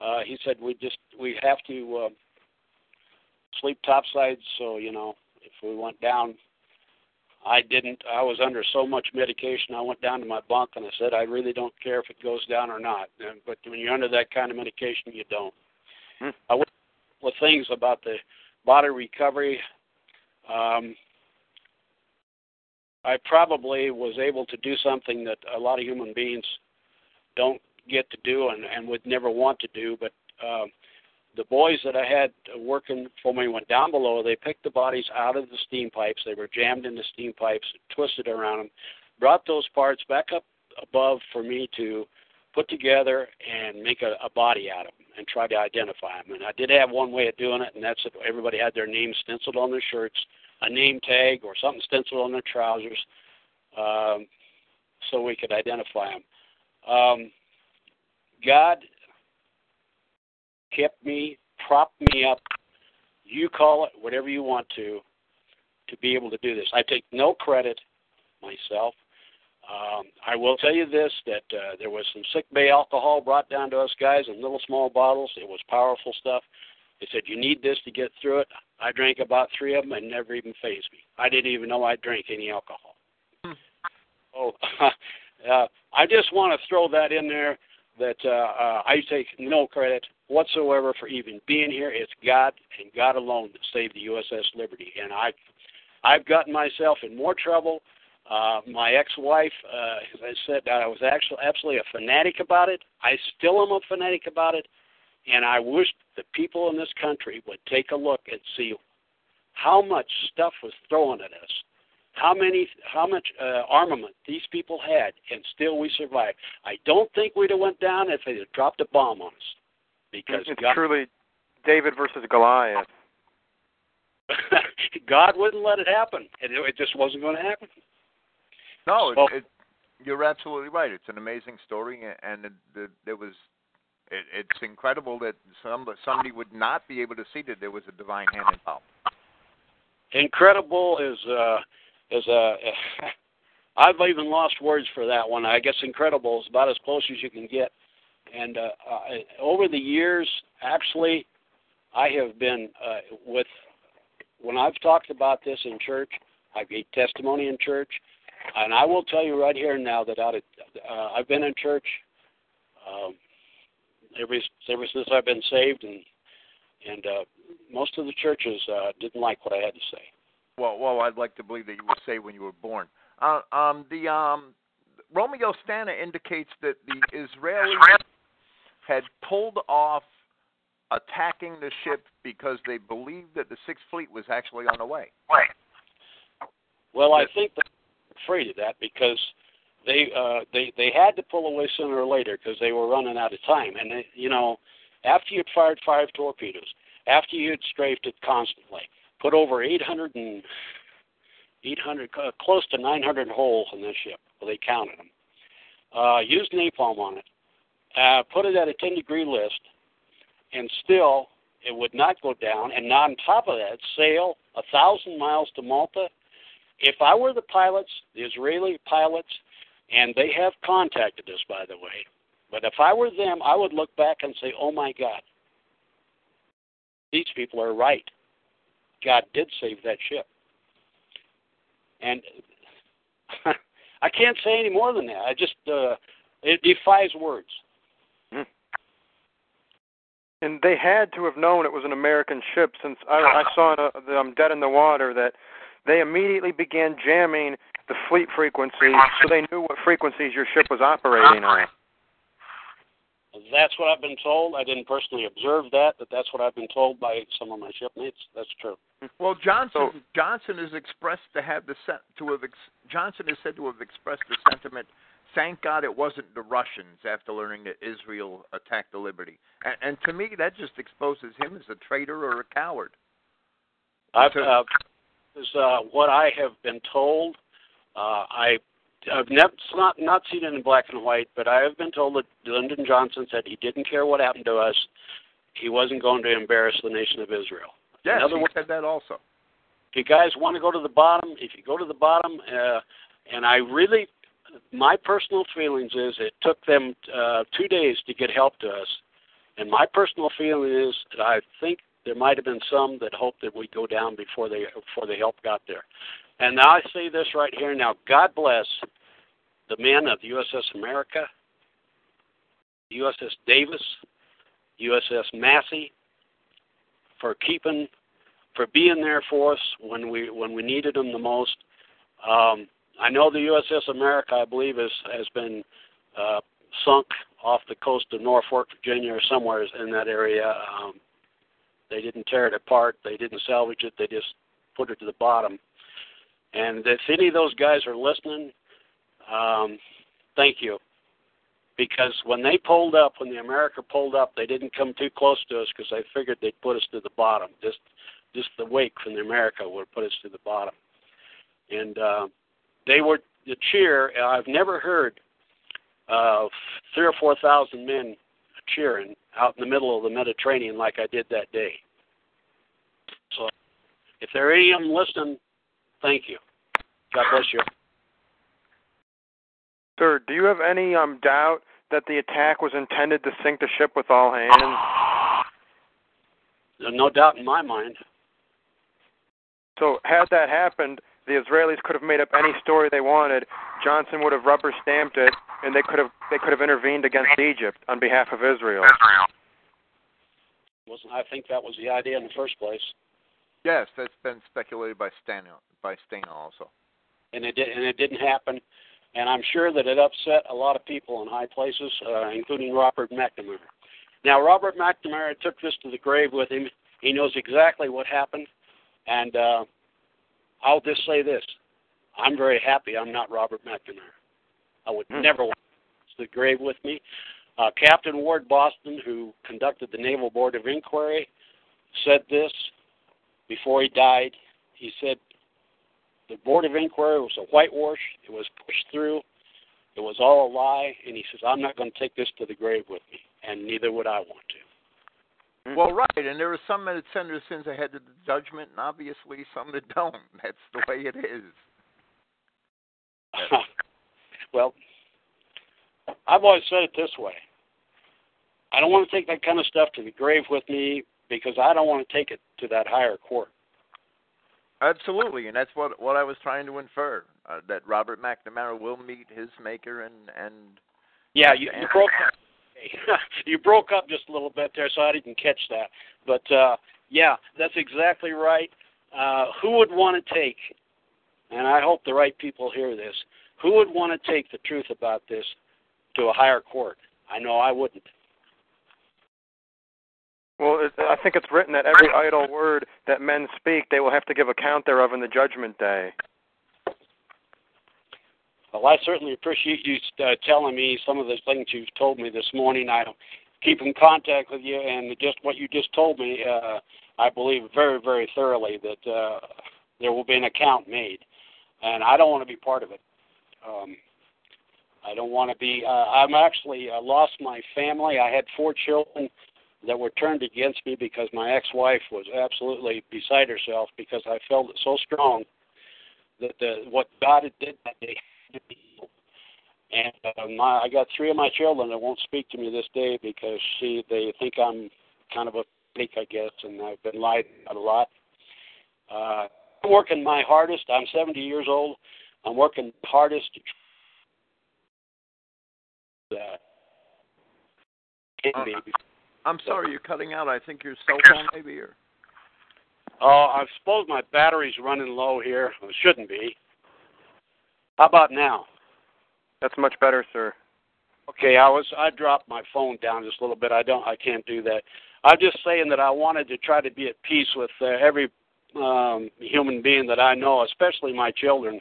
S3: Uh, he said we just we have to uh, sleep topside, so you know if we went down, I didn't. I was under so much medication. I went down to my bunk and I said, I really don't care if it goes down or not. And, but when you're under that kind of medication, you don't.
S2: Hmm.
S3: I went with things about the body recovery. Um, I probably was able to do something that a lot of human beings don't get to do and, and would never want to do. But um, the boys that I had working for me went down below. They picked the bodies out of the steam pipes. They were jammed in the steam pipes, twisted around them, brought those parts back up above for me to put together and make a, a body out of them and try to identify them. And I did have one way of doing it, and that's if everybody had their name stenciled on their shirts, a name tag or something stenciled on their trousers, um, so we could identify them. Um, God kept me, propped me up. You call it whatever you want to, to be able to do this. I take no credit myself. Um, I will tell you this: that uh, there was some sick bay alcohol brought down to us guys in little small bottles. It was powerful stuff. They said you need this to get through it. I drank about three of them and never even phased me. I didn't even know I drank any alcohol.
S4: Hmm.
S3: Oh, [LAUGHS] uh, I just want to throw that in there that uh, uh, I take no credit whatsoever for even being here. It's God and God alone that saved the USS Liberty, and I, I've gotten myself in more trouble. Uh, my ex-wife, uh, as I said, I was actually absolutely a fanatic about it. I still am a fanatic about it, and I wish the people in this country would take a look and see how much stuff was thrown at us how many how much uh, armament these people had and still we survived. I don't think we'd have went down if they had dropped a bomb on us because
S2: it's
S3: God,
S2: truly david versus goliath. [LAUGHS]
S3: God wouldn't let it happen and it, it just wasn't going to happen.
S4: No
S3: so,
S4: it, it, you're absolutely right. It's an amazing story and it, it, it was it, it's incredible that some somebody would not be able to see that there was a divine hand involved.
S3: Incredible is uh is a. [LAUGHS] I've even lost words for that one. I guess incredible is about as close as you can get. And uh, uh, over the years, actually, I have been uh, with when I've talked about this in church. I gave testimony in church, and I will tell you right here now that out of, uh, I've been in church um, ever ever since I've been saved, and and uh, most of the churches uh, didn't like what I had to say.
S4: Well, well, I'd like to believe that you would say when you were born. Uh, um, the um, Romeo Stana indicates that the Israelis had pulled off attacking the ship because they believed that the Sixth Fleet was actually on the way. Right.
S3: Well, I think they're afraid of that because they uh, they they had to pull away sooner or later because they were running out of time. And they, you know, after you'd fired five torpedoes, after you'd strafed it constantly, put over 800 and 800, uh, close to 900 holes in this ship. Well, they counted them. Uh, used napalm on it. Uh, put it at a 10 degree list, and still it would not go down. And on top of that, sail a thousand miles to Malta. If I were the pilots, the Israeli pilots, and they have contacted us, by the way, but if I were them, I would look back and say, "Oh my God, these people are right." God did save that ship. And [LAUGHS] I can't say any more than that. I just uh, it defies words.
S2: Hmm. And they had to have known it was an American ship, since I, I saw in a, the um, Dead in the Water that they immediately began jamming the fleet frequencies, so they knew what frequencies your ship was operating on.
S3: That's what I've been told. I didn't personally observe that, but that's what I've been told by some of my shipmates. That's true.
S4: Well, Johnson so, Johnson has expressed to have the to have ex, Johnson is said to have expressed the sentiment. Thank God it wasn't the Russians after learning that Israel attacked the Liberty, and, and to me that just exposes him as a traitor or a coward.
S3: I've, uh, is uh, what I have been told. Uh, I I've never not not seen it in black and white, but I have been told that Lyndon Johnson said he didn't care what happened to us. He wasn't going to embarrass the nation of Israel.
S4: Yes,
S3: in
S4: he words, said that also.
S3: If you guys want to go to the bottom, if you go to the bottom, uh, and I really, my personal feelings is it took them uh, two days to get help to us, and my personal feeling is that I think there might have been some that hoped that we'd go down before they before the help got there. And now I say this right here now. God bless the men of the USS America, USS Davis, USS Massey, for keeping, for being there for us when we when we needed them the most. Um, I know the USS America, I believe, is, has been uh, sunk off the coast of Norfolk, Virginia, or somewhere in that area. Um, they didn't tear it apart. They didn't salvage it. They just put it to the bottom. And if any of those guys are listening, um, thank you. Because when they pulled up, when the America pulled up, they didn't come too close to us because they figured they'd put us to the bottom. Just, just the wake from the America would put us to the bottom. And uh, they were the cheer. I've never heard of three or four thousand men cheering out in the middle of the Mediterranean like I did that day. So, if there are any of them listening, thank you. God bless you.
S2: Sir, do you have any um, doubt that the attack was intended to sink the ship with all hands?
S3: No doubt in my mind.
S2: So, had that happened, the Israelis could have made up any story they wanted, Johnson would have rubber stamped it, and they could have they could have intervened against Egypt on behalf of Israel.
S3: Wasn't I think that was the idea in the first place.
S4: Yes, that's been speculated by Stana by Stana also.
S3: And it did, and it didn't happen. And I'm sure that it upset a lot of people in high places, uh, including Robert McNamara. Now, Robert McNamara took this to the grave with him. He knows exactly what happened. And uh, I'll just say this I'm very happy I'm not Robert McNamara. I would
S2: Hmm.
S3: never want to the grave with me. Uh, Captain Ward Boston, who conducted the Naval Board of Inquiry, said this before he died. He said the Board of Inquiry was a whitewash. It was pushed through. It was all a lie. And he says, I'm not going to take this to the grave with me, and neither would I want to. Hmm.
S4: Well, right, and there are some that send their sins ahead of the judgment, and obviously some that don't. [LAUGHS] That's the way it is. [LAUGHS]
S3: well, I've always said it this way. I don't want to take that kind of stuff to the grave with me because I don't want to take it to that higher court.
S4: Absolutely, and that's what what I was trying to infer uh, that Robert McNamara will meet his maker and and
S3: Yeah, you, you broke up. [LAUGHS] you broke up just a little bit there, so I didn't catch that. But uh, yeah, that's exactly right. Uh, who would want to take? And I hope the right people hear this. Who would want to take the truth about this to a higher court? I know I wouldn't.
S2: Well, it, I think it's written that every idle word that men speak, they will have to give account thereof in the judgment day.
S3: Well, I certainly appreciate you uh, telling me some of the things you've told me this morning. I keep in contact with you, and just what you just told me, uh, I believe very, very thoroughly that uh, there will be an account made, and I don't want to be part of it. Um, I don't want to be. Uh, I'm actually uh, lost my family. I had four children that were turned against me because my ex-wife was absolutely beside herself because I felt it so strong that the, what God had did that day and uh, my, I got three of my children that won't speak to me this day because see they think I'm kind of a fake, I guess, and I've been lied about a lot. Uh, I'm working my hardest. I'm 70 years old. I'm working hardest to uh, can be.
S4: I'm sorry you're cutting out. I think your cell phone maybe or
S3: Oh, I suppose my battery's running low here. It shouldn't be. How about now?
S2: That's much better, sir.
S3: Okay, I was I dropped my phone down just a little bit. I don't I can't do that. I'm just saying that I wanted to try to be at peace with uh, every um, human being that I know, especially my children,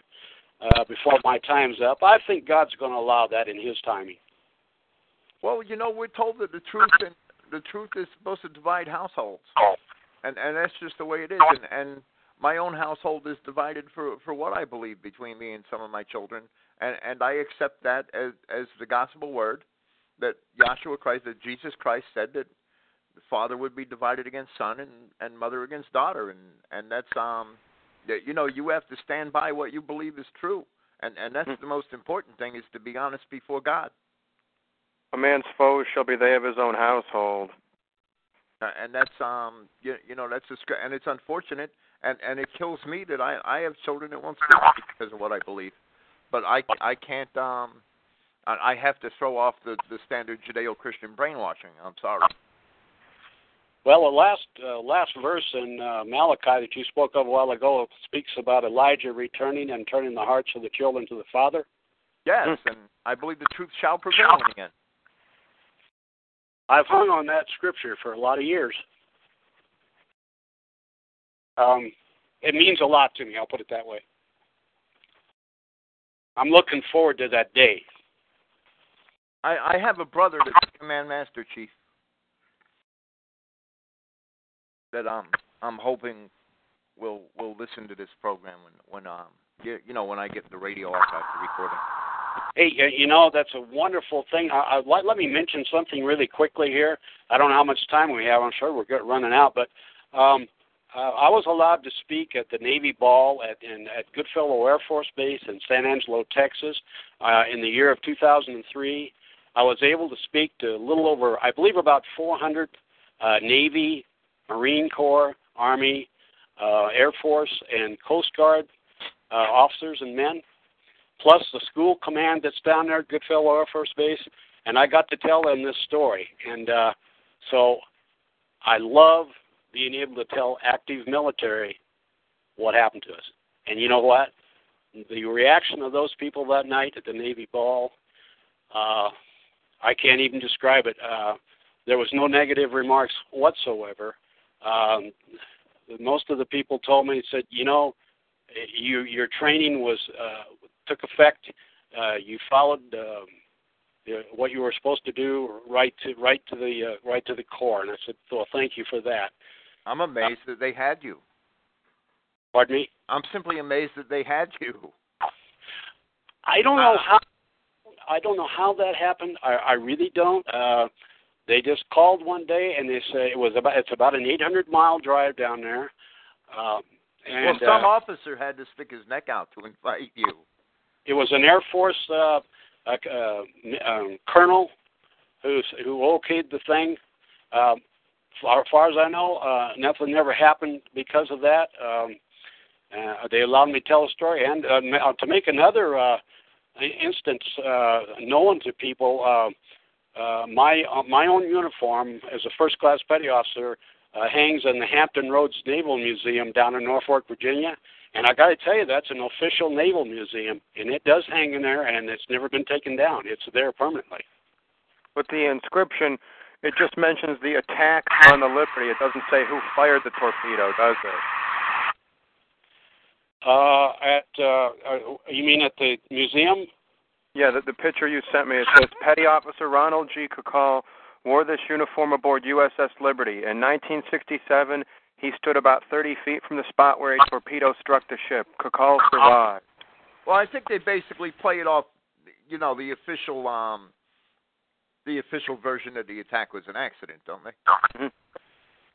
S3: uh, before my time's up. I think God's going to allow that in His timing.
S4: Well, you know, we're told that the truth and the truth is supposed to divide households, and and that's just the way it is. And and my own household is divided for for what I believe between me and some of my children, and and I accept that as as the gospel word that Joshua Christ, that Jesus Christ said that the father would be divided against son and and mother against daughter, and and that's um, that you know you have to stand by what you believe is true, and and that's the most important thing is to be honest before God.
S2: A man's foes shall be they of his own household.
S4: Uh, and that's um you, you know that's a and it's unfortunate and and it kills me that I I have children that won't speak because of what I believe, but I I can't um I I have to throw off the the standard Judeo-Christian brainwashing. I'm sorry.
S3: Well, the last uh, last verse in uh, Malachi that you spoke of a while ago speaks about Elijah returning and turning the hearts of the children to the father.
S4: Yes, and I believe the truth shall prevail in the end.
S3: I've hung on that scripture for a lot of years. Um, it means a lot to me. I'll put it that way. I'm looking forward to that day.
S4: I I have a brother that's command master chief that um I'm hoping will will listen to this program when when um you, you know when I get the radio archive recording.
S3: Hey, you know that's a wonderful thing. I, I, let, let me mention something really quickly here. I don't know how much time we have. I'm sure we're running out, but um, uh, I was allowed to speak at the Navy Ball at in, at Goodfellow Air Force Base in San Angelo, Texas, uh, in the year of 2003. I was able to speak to a little over, I believe, about 400 uh, Navy, Marine Corps, Army, uh, Air Force, and Coast Guard uh, officers and men. Plus the school command that's down there Goodfellow Air Force Base, and I got to tell them this story. And uh, so I love being able to tell active military what happened to us. And you know what? The reaction of those people that night at the Navy ball, uh, I can't even describe it. Uh, there was no negative remarks whatsoever. Um, most of the people told me said, you know, you, your training was uh, took effect. Uh, you followed um, the, what you were supposed to do right to right to the uh, right to the core. And I said, well, thank you for that.
S4: I'm amazed uh, that they had you.
S3: Pardon me.
S4: I'm simply amazed that they had you.
S3: I don't know how. I don't know how that happened. I, I really don't. Uh, they just called one day and they say it was about it's about an 800 mile drive down there. Um, and,
S4: well, some
S3: uh,
S4: officer had to stick his neck out to invite you.
S3: It was an Air Force uh, uh, um, colonel who who okayed the thing. Um, far, far as I know, uh, nothing ever happened because of that. Um, uh, they allowed me to tell a story, and uh, uh to make another uh, instance uh, known to people. Uh, uh, my uh, my own uniform as a first class petty officer uh, hangs in the Hampton Roads Naval Museum down in Norfolk, Virginia. And I got to tell you, that's an official naval museum, and it does hang in there, and it's never been taken down. It's there permanently.
S2: With the inscription, it just mentions the attack [LAUGHS] on the Liberty. It doesn't say who fired the torpedo, does it?
S3: Uh, at uh, uh, you mean at the museum?
S2: Yeah, the, the picture you sent me. It says Petty Officer Ronald G. Kukal wore this uniform aboard USS Liberty. In 1967, he stood about 30 feet from the spot where a torpedo struck the ship. Kukal survived.
S4: Well, I think they basically play it off, you know, the official um the official version of the attack was an accident, don't they?
S3: Mm-hmm.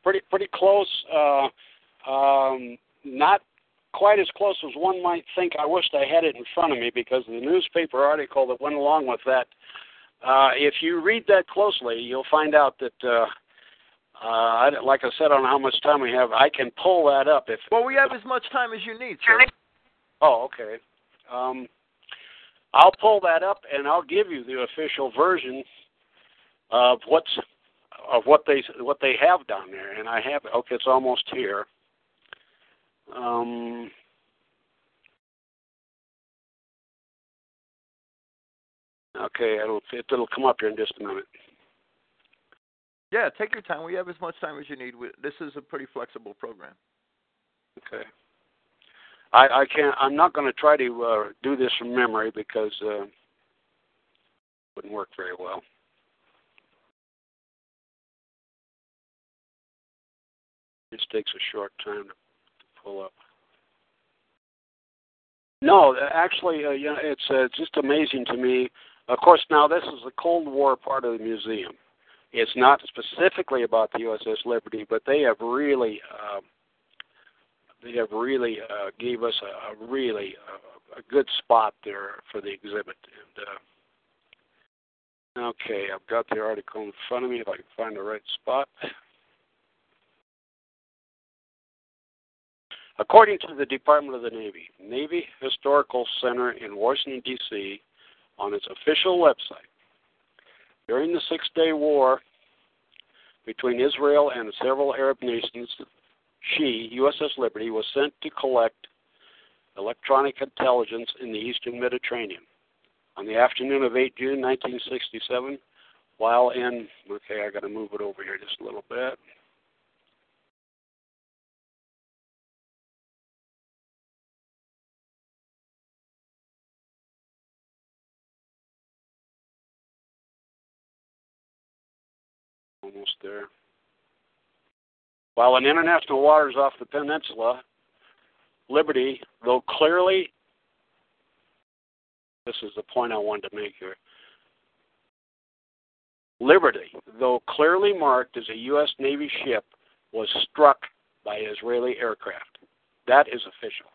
S3: Pretty pretty close. Uh, um, not quite as close as one might think. I wished I had it in front of me because the newspaper article that went along with that. Uh, if you read that closely, you'll find out that, uh, uh, I, like I said, I don't know how much time we have. I can pull that up if.
S4: Well, we have as much time as you need, sir.
S3: Oh, okay. Um, I'll pull that up and I'll give you the official version of what's of what they what they have down there, and I have. Okay, it's almost here. Um, okay, it'll it'll come up here in just a minute.
S4: Yeah, take your time. We have as much time as you need. This is a pretty flexible program.
S3: Okay. I I can't. I'm not going to try to uh, do this from memory because uh, it wouldn't work very well. This takes a short time to pull up. No, actually, uh, yeah, it's uh, just amazing to me. Of course, now this is the Cold War part of the museum. It's not specifically about the USS Liberty, but they have really, uh, they have really uh, gave us a, a really uh, a good spot there for the exhibit. And uh, okay, I've got the article in front of me. If I can find the right spot. According to the Department of the Navy, Navy Historical Center in Washington, D.C., on its official website, during the Six Day War between Israel and several Arab nations, she, USS Liberty, was sent to collect electronic intelligence in the eastern Mediterranean. On the afternoon of 8 June 1967, while in, okay, I got to move it over here just a little bit. Almost there. While in international waters off the peninsula, Liberty, though clearly, this is the point I wanted to make here. Liberty, though clearly marked as a U.S. Navy ship, was struck by Israeli aircraft. That is official.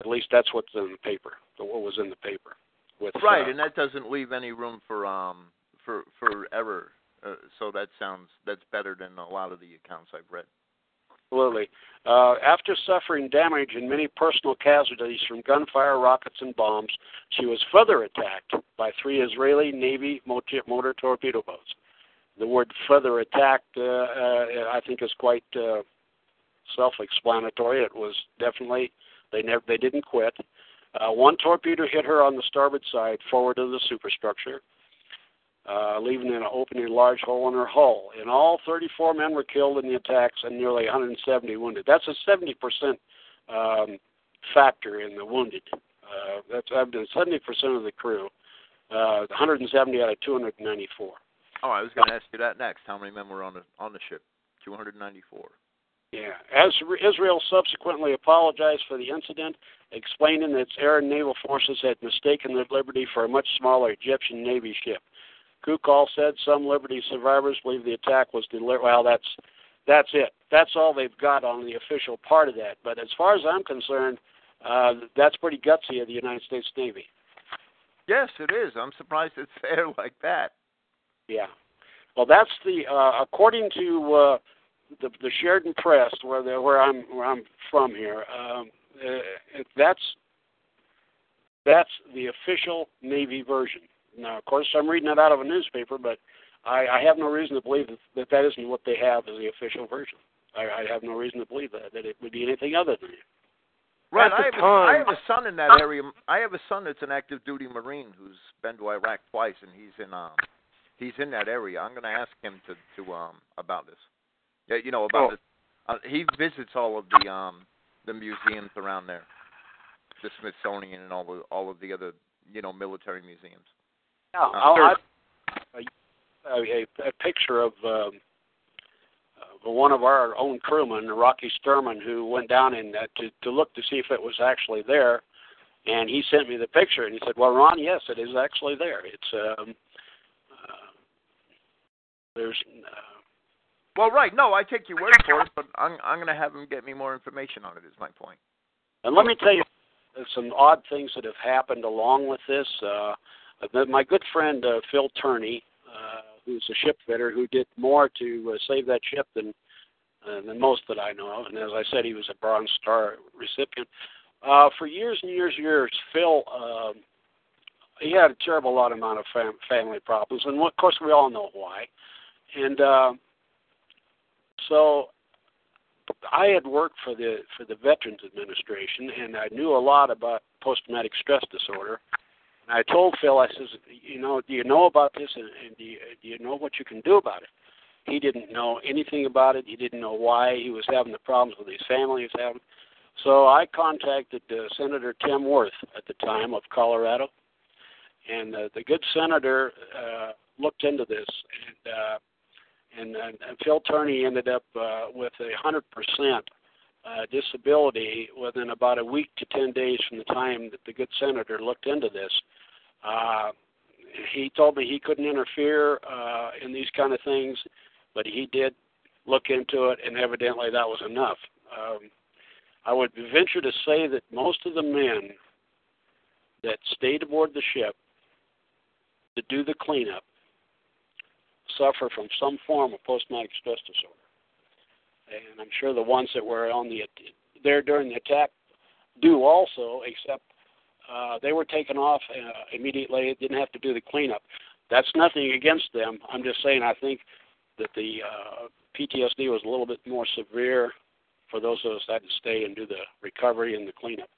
S3: At least that's what's in the paper. What was in the paper. With,
S4: right,
S3: uh,
S4: and that doesn't leave any room for um for for error. Uh, so that sounds that's better than a lot of the accounts I've read.
S3: absolutely. Uh, after suffering damage and many personal casualties from gunfire, rockets, and bombs, she was further attacked by three Israeli Navy motor torpedo boats. The word "further attacked" uh, uh, I think is quite uh, self-explanatory. It was definitely they never they didn't quit. Uh, one torpedo hit her on the starboard side, forward of the superstructure uh, leaving an opening large hole in her hull. In all, 34 men were killed in the attacks and nearly 170 wounded. That's a 70% um, factor in the wounded. Uh, that's I've been 70% of the crew, uh, 170 out of 294.
S4: Oh, I was going to ask you that next. How many men were on the on the ship? 294.
S3: Yeah. As Israel subsequently apologized for the incident, explaining that its air and naval forces had mistaken the Liberty for a much smaller Egyptian Navy ship. Kukal said some Liberty survivors believe the attack was deliberate. Well, that's that's it. That's all they've got on the official part of that. But as far as I'm concerned, uh, that's pretty gutsy of the United States Navy.
S4: Yes, it is. I'm surprised it's [LAUGHS] there like that.
S3: Yeah. Well, that's the uh, according to uh, the the Sheridan Press, where the, where I'm where I'm from here. Um, uh, that's that's the official Navy version. Now, of course, I'm reading that out of a newspaper, but I, I have no reason to believe that, that that isn't what they have as the official version. I, I have no reason to believe that that it would be anything other than it.
S4: Right. I have, a, I have a son in that area. I have a son that's an active duty Marine who's been to Iraq twice, and he's in um he's in that area. I'm going to ask him to to um about this. Yeah, you know about oh. it. Uh, he visits all of the um the museums around there, the Smithsonian and all the all of the other you know military museums.
S3: Yeah, uh, I'll, I, a, a picture of um, uh, one of our own crewmen, Rocky Sturman, who went down and uh, to to look to see if it was actually there, and he sent me the picture, and he said, "Well, Ron, yes, it is actually there. It's um, uh, there's." Uh,
S4: well, right. No, I take your word for it, but I'm I'm going to have him get me more information on it. Is my point.
S3: And let me tell you some odd things that have happened along with this. Uh, uh, my good friend uh, Phil Tourney, uh, who's a ship fitter, who did more to uh, save that ship than uh, than most that I know of, and as I said, he was a Bronze Star recipient. Uh, for years and years and years, Phil uh, he had a terrible lot amount of fam- family problems, and of course we all know why. And uh, so I had worked for the for the Veterans Administration, and I knew a lot about post traumatic stress disorder. And I told Phil, I says, you know, do you know about this, and, and do, you, do you know what you can do about it? He didn't know anything about it. He didn't know why he was having the problems with his family. Was having. So I contacted uh, Senator Tim Wirth at the time of Colorado, and uh, the good senator uh, looked into this, and uh, and, and, and Phil Tourney ended up uh, with a hundred percent uh, disability within about a week to 10 days from the time that the good senator looked into this. Uh, he told me he couldn't interfere uh, in these kind of things, but he did look into it, and evidently that was enough. Um, I would venture to say that most of the men that stayed aboard the ship to do the cleanup suffer from some form of post-traumatic stress disorder and I'm sure the ones that were on the there during the attack do also, except uh, they were taken off uh, immediately. Didn't have to do the cleanup. That's nothing against them. I'm just saying I think that the uh, PTSD was a little bit more severe for those of us that had to stay and do the recovery and the cleanup.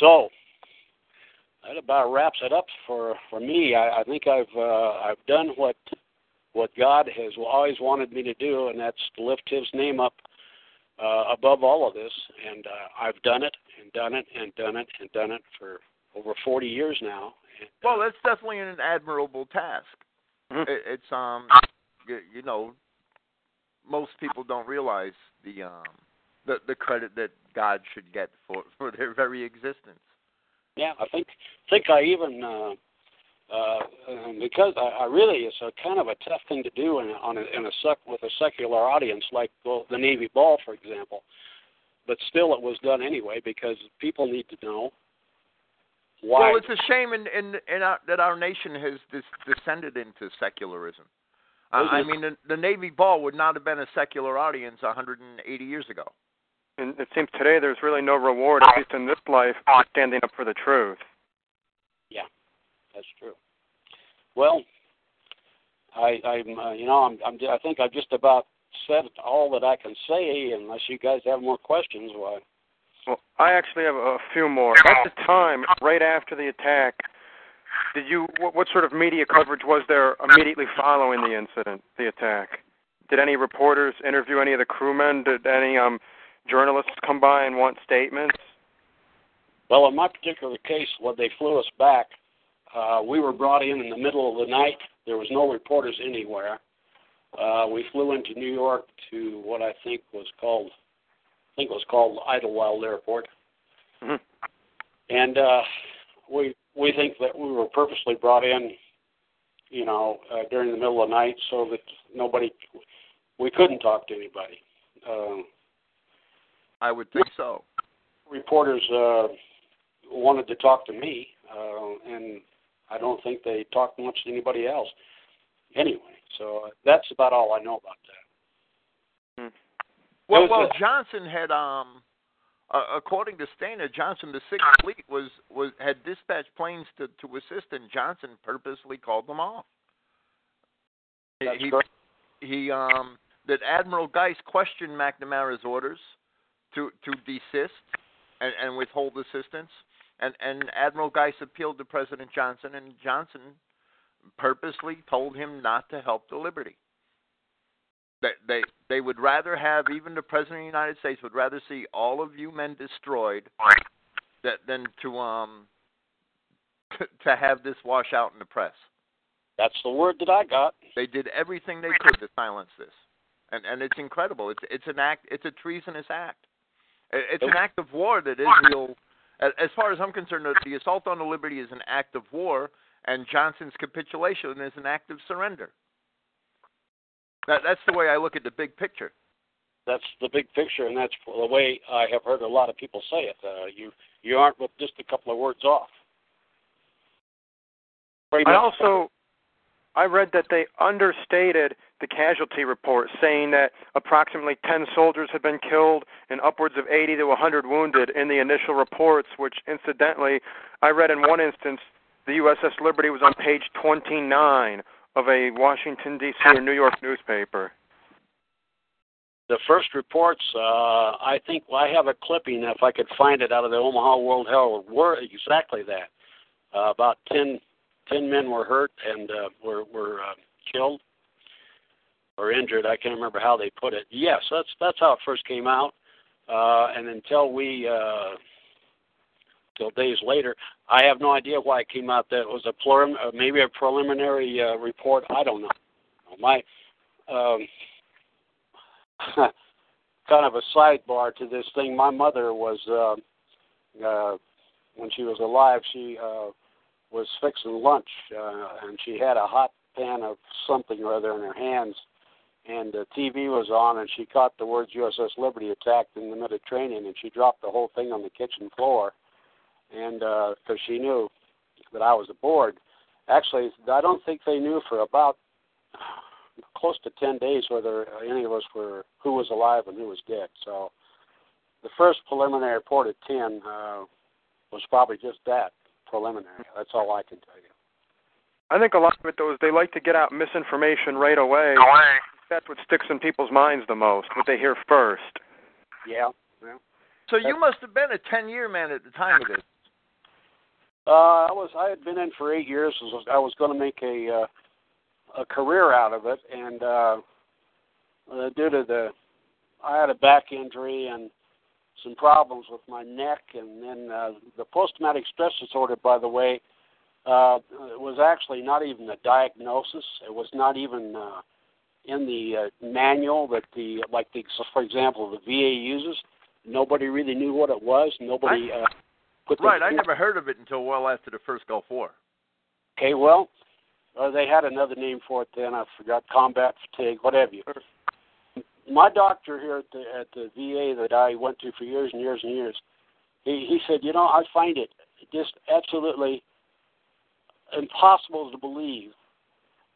S3: So that about wraps it up for for me. I, I think I've uh, I've done what what God has always wanted me to do, and that's to lift His name up uh, above all of this. And uh, I've done it and done it and done it and done it for over 40 years now. And,
S4: uh, well, that's definitely an admirable task. Mm-hmm. It, it's um, you, you know, most people don't realize the um the the credit that God should get for [LAUGHS] for their very existence.
S3: Yeah, I think think I even uh, uh, because I, I really it's a kind of a tough thing to do in, on a, in a sec, with a secular audience like well, the Navy Ball, for example. But still, it was done anyway because people need to know why.
S4: Well, it's a shame in in, in our, that our nation has this descended into secularism. I mean, the, the Navy ball would not have been a secular audience 180 years ago.
S2: And it seems today there's really no reward, at least in this life, for standing up for the truth.
S3: That's true. Well, I, I'm, uh, you know, I'm, I'm, I think I've just about said all that I can say. Unless you guys have more questions, why?
S2: Well, I actually have a few more. At the time, right after the attack, did you what, what sort of media coverage was there immediately following the incident, the attack? Did any reporters interview any of the crewmen? Did any um, journalists come by and want statements?
S3: Well, in my particular case, when they flew us back, uh, we were brought in in the middle of the night. There was no reporters anywhere. Uh, we flew into New York to what I think was called, I think it was called Idlewild Airport,
S2: mm-hmm.
S3: and uh, we we think that we were purposely brought in, you know, uh, during the middle of the night so that nobody, we couldn't talk to anybody. Uh,
S4: I would think so.
S3: Reporters uh, wanted to talk to me, uh, and I don't think they talked much to anybody else. Anyway, so that's about all I know about that.
S2: Hmm.
S4: Well, well, Johnson had um uh, according to Stayner, Johnson, the Sixth Fleet was was had dispatched planes to to assist, and Johnson purposely called them off.
S3: That's
S4: he,
S3: correct.
S4: he um that Admiral Geis questioned McNamara's orders to to desist and, and withhold assistance, and and Admiral Geis appealed to President Johnson, and Johnson purposely told him not to help the Liberty. They, they they would rather have even the president of the United States would rather see all of you men destroyed that than to um [LAUGHS] to have this wash out in the press.
S3: That's the word that I got.
S4: They did everything they could to silence this, and and it's incredible. It's it's an act. It's a treasonous act. It's an act of war that Israel, as far as I'm concerned, the assault on the Liberty is an act of war, and Johnson's capitulation is an act of surrender. That, that's the way I look at the big picture.
S3: That's the big picture, and that's the way I have heard a lot of people say it. Uh, you you aren't with just a couple of words off.
S2: I also I read that they understated the casualty report, saying that approximately 10 soldiers had been killed and upwards of 80 to 100 wounded in the initial reports, which incidentally, I read in one instance the USS Liberty was on page 29 of a Washington, D.C. or New York newspaper.
S3: the first reports, uh, I think well, I have a clipping if I could find it out of the Omaha World Herald. Were exactly that. Uh, about 10, 10 men were hurt and uh, were were uh, killed or injured. I can't remember how they put it. Yes, that's that's how it first came out. Uh, and until we, uh, till days later, I have no idea why it came out that it was a prelim- uh, maybe a preliminary uh, report. I don't know. My um, [LAUGHS] kind of a sidebar to this thing. My mother was uh, uh, when she was alive. She uh, was fixing lunch, uh, and she had a hot pan of something or other in her hands. And the TV was on, and she caught the words "USS Liberty attacked in the Mediterranean," and she dropped the whole thing on the kitchen floor. And because uh, she knew that I was aboard, actually, I don't think they knew for about close to 10 days whether any of us were who was alive and who was dead. So the first preliminary report at 10 uh, was probably just that preliminary. That's all I can tell you.
S2: I think a lot of it, though, is they like to get out misinformation right away. That's what sticks in people's minds the most, what they hear first.
S3: Yeah. yeah.
S4: So you must have been a ten-year man at the time of this.
S3: Uh, I was I had been in for eight years. I was, I was going to make a uh, a career out of it, and uh, uh, due to the I had a back injury and some problems with my neck, and then uh, the post-traumatic stress disorder. By the way, uh, was actually not even a diagnosis. It was not even uh, in the uh, manual that the like the so for example the VA uses. Nobody really knew what it was. Nobody uh, put the
S4: Right, I never heard of it until well after the first Gulf War.
S3: Okay, well, uh, they had another name for it then. I forgot combat fatigue, whatever. You. My doctor here at the at the VA that I went to for years and years and years, he he said, you know, I find it just absolutely impossible to believe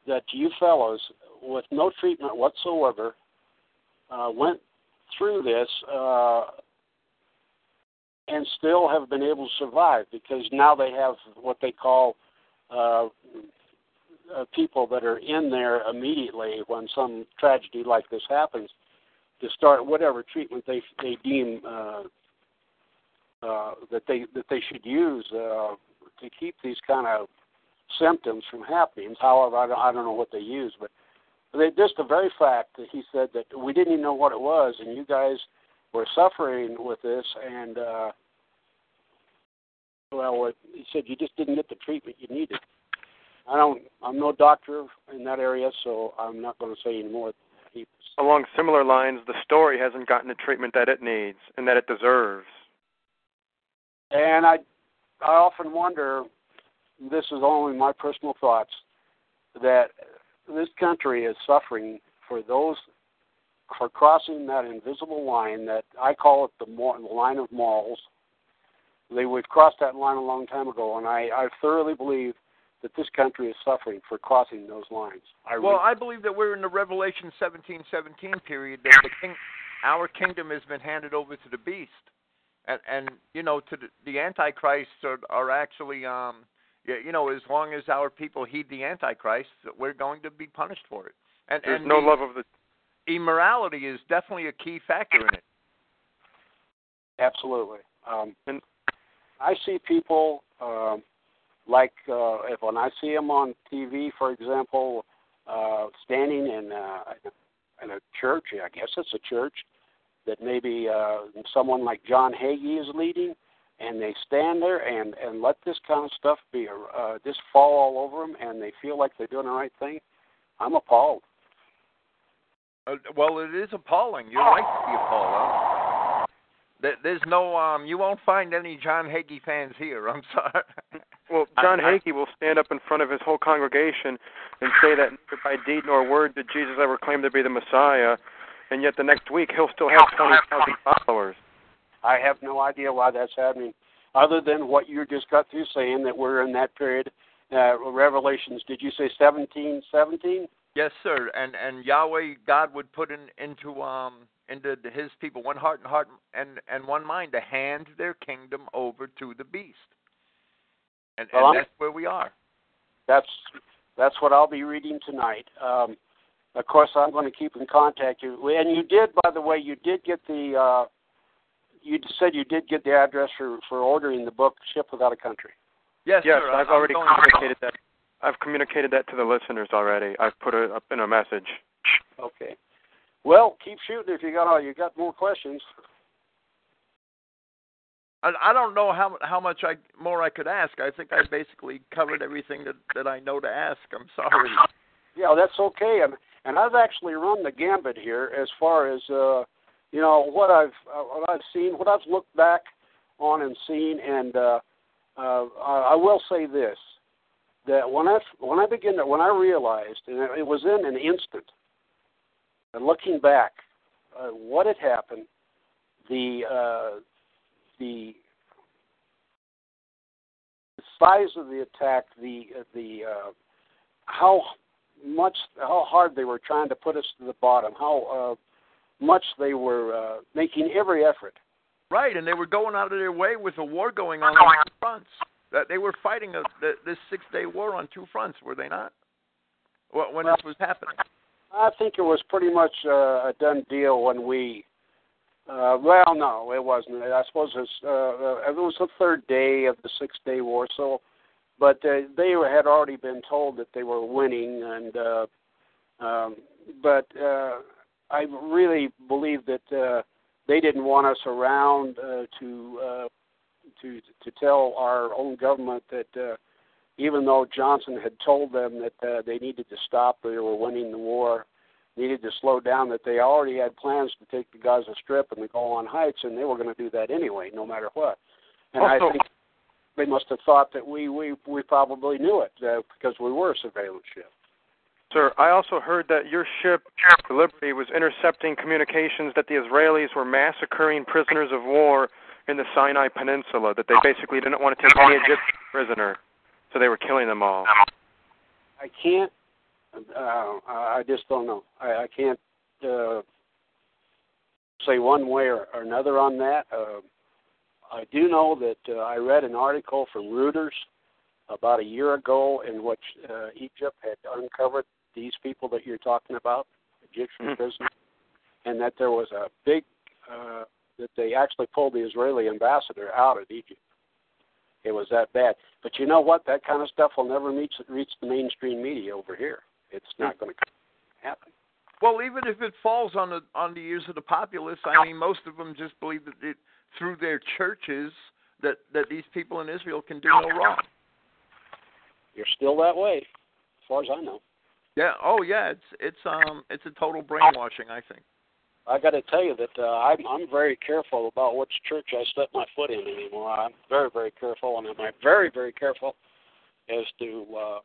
S3: that you fellows with no treatment whatsoever uh, went through this uh, and still have been able to survive because now they have what they call uh, uh, people that are in there immediately when some tragedy like this happens to start whatever treatment they they deem uh, uh, that they that they should use uh, to keep these kind of symptoms from happening. However, I don't, I don't know what they use, but they, just the very fact that he said that we didn't even know what it was, and you guys were suffering with this, and uh, well, what, he said you just didn't get the treatment you needed. I don't. I'm no doctor in that area, so I'm not going to say any more.
S2: Along similar lines, the story hasn't gotten the treatment that it needs and that it deserves.
S3: And I, I often wonder. This is only my personal thoughts that this country is suffering for those for crossing that invisible line that I call it the, mor- the line of morals. They would cross that line a long time ago, and I, I thoroughly believe that this country is suffering for crossing those lines. I
S4: well, I believe that we're in the Revelation 17:17 period that the king, our kingdom has been handed over to the beast, and and you know to the, the antichrists are, are actually um you know, as long as our people heed the Antichrist, we're going to be punished for it. And
S2: there's
S4: and
S2: no
S4: the
S2: love of the
S4: immorality is definitely a key factor in it.
S3: Absolutely. Um,
S2: and
S3: I see people um, like uh, if when I see them on TV, for example, uh, standing in uh, in a church. I guess it's a church that maybe uh, someone like John Hagee is leading and they stand there and and let this kind of stuff be uh, just fall all over them, and they feel like they're doing the right thing. I'm appalled.
S4: Uh, well, it is appalling. You're right to be appalled. There's no um. You won't find any John Hagee fans here. I'm [LAUGHS] sorry.
S2: Well, John
S4: I,
S2: Hagee will stand up in front of his whole congregation and say that neither by deed nor word did Jesus ever claim to be the Messiah, and yet the next week he'll still have twenty thousand followers.
S3: I have no idea why that's happening, other than what you just got through saying that we're in that period. Uh, Revelations, did you say seventeen seventeen?
S4: Yes, sir. And and Yahweh God would put in into um into His people one heart and heart and and one mind to hand their kingdom over to the beast. And,
S3: well,
S4: and that's where we are.
S3: That's that's what I'll be reading tonight. Um, of course, I'm going to keep in contact you. And you did, by the way, you did get the uh, you said you did get the address for for ordering the book Ship Without a Country.
S4: Yes,
S2: yes,
S4: sir.
S2: I've
S4: I'm
S2: already
S4: going
S2: communicated that. I've communicated that to the listeners already. I've put it up in a message.
S3: Okay. Well, keep shooting if you got all you got more questions.
S4: I, I don't know how how much I more I could ask. I think I basically covered everything that that I know to ask. I'm sorry.
S3: Yeah, that's okay. And and I've actually run the gambit here as far as uh you know what I've uh, what I've seen, what I've looked back on and seen, and uh, uh, I will say this: that when I when I begin to, when I realized, and it was in an instant, and looking back, uh, what had happened, the uh, the size of the attack, the the uh, how much how hard they were trying to put us to the bottom, how uh, much they were uh, making every effort.
S4: Right, and they were going out of their way with a war going on on fronts. That they were fighting a, the, this six-day war on two fronts, were they not? When
S3: well,
S4: this was happening.
S3: I think it was pretty much uh, a done deal when we. Uh, well, no, it wasn't. I suppose it was, uh, it was the third day of the six-day war. So, but uh, they had already been told that they were winning, and uh, um, but uh, I really believe that uh, they didn't want us around uh, to uh, to to tell our own government that uh, even though Johnson had told them that uh, they needed to stop, they were winning the war, needed to slow down, that they already had plans to take the Gaza Strip and the Golan Heights, and they were going to do that anyway, no matter what. And
S2: also,
S3: I think they must have thought that we we we probably knew it uh, because we were a surveillance ship.
S2: Sir, I also heard that your ship, Liberty, was intercepting communications that the Israelis were massacring prisoners of war in the Sinai Peninsula, that they basically didn't want to take any Egyptian prisoner, so they were killing them all.
S3: I can't uh, I just don't know. I, I can't uh, say one way or, or another on that. Uh, I do know that uh, I read an article from Reuters about a year ago in which uh, Egypt had uncovered these people that you're talking about, Egyptian
S2: Mhm.
S3: prisoners, and that there was a big uh, that they actually pulled the Israeli ambassador out of Egypt. It was that bad. But you know what? That kind of stuff will never reach reach the mainstream media over here. It's not going to happen.
S4: Well, even if it falls on the on the ears of the populace, I mean, most of them just believe that it, through their churches that that these people in Israel can do no wrong.
S3: You're still that way, as far as I know.
S4: Yeah. Oh, yeah. It's it's um it's a total brainwashing. I think.
S3: I got to tell you that uh, I'm I'm very careful about which church I step my foot in anymore. I'm very very careful, and I'm very very careful as to uh,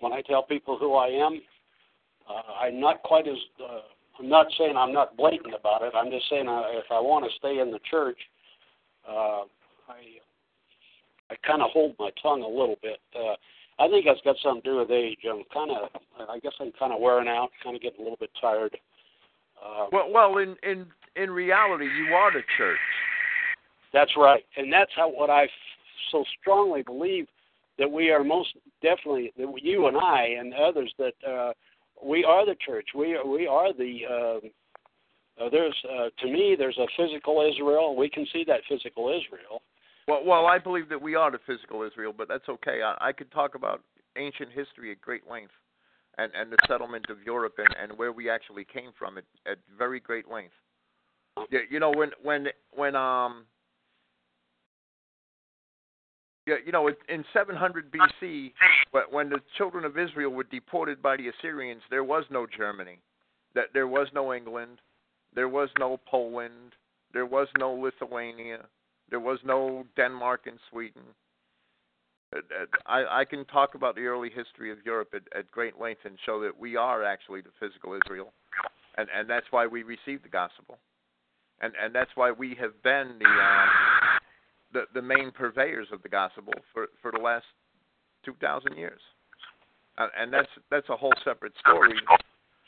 S3: when I tell people who I am. Uh, I'm not quite as uh, I'm not saying I'm not blatant about it. I'm just saying uh, if I want to stay in the church, uh, I I kind of hold my tongue a little bit. Uh, I think that's got something to do with age. I'm kind of I guess I'm kind of wearing out, kind of getting a little bit tired.
S4: Well, well, in in in reality, you are the church.
S3: That's right, and that's how what I so strongly believe that we are most definitely that you and I and others that uh, we are the church. We are, we are the. Uh, uh, there's uh, to me there's a physical Israel. We can see that physical Israel.
S4: Well, well, I believe that we are the physical Israel, but that's okay. I, I could talk about ancient history at great length, and and the settlement of Europe and and where we actually came from at at very great length. Yeah, you know when when when um. Yeah, you know, in 700 BC, wh- when the children of Israel were deported by the Assyrians, there was no Germany, that there was no England, there was no Poland, there was no Lithuania, there was no Denmark and Sweden. Uh, uh, I, I can talk about the early history of Europe at, at great length and show that we are actually the physical Israel, and and that's why we received the gospel, and and that's why we have been the um, the the main purveyors of the gospel for for the last two thousand years, uh, and that's that's a whole separate story.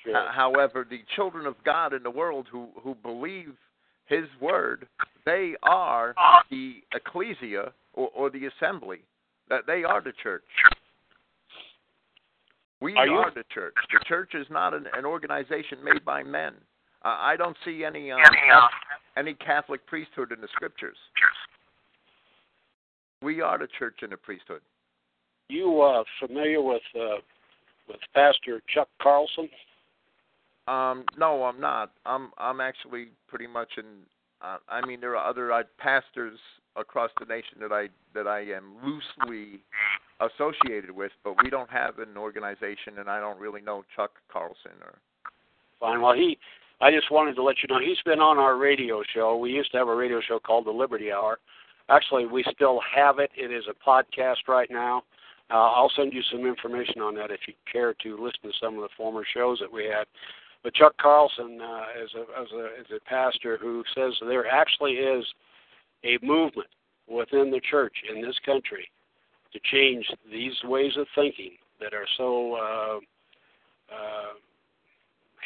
S3: Sure.
S4: Ho- However, the children of God in the world who who believe His word, they are the ecclesia or, or the assembly. That they are the church. We
S3: Are you-
S4: the church. The church is not an, an organization made by men. Uh, I don't see any um, any Catholic priesthood in the scriptures. We are the church and the priesthood.
S3: You uh, familiar with uh, with Pastor Chuck Carlson?
S4: Um, no, I'm not. I'm I'm actually pretty much in. Uh, I mean, there are other uh, pastors across the nation that I that I am loosely associated with, but we don't have an organization, and I don't really know Chuck Carlson or.
S3: Fine. Well, he, I just wanted to let you know he's been on our radio show. We used to have a radio show called the Liberty Hour. Actually, we still have it. It is a podcast right now. Uh, I'll send you some information on that if you care to listen to some of the former shows that we had. But Chuck Carlson uh, is a as a is a pastor who says there actually is a movement within the church in this country to change these ways of thinking that are so uh, uh,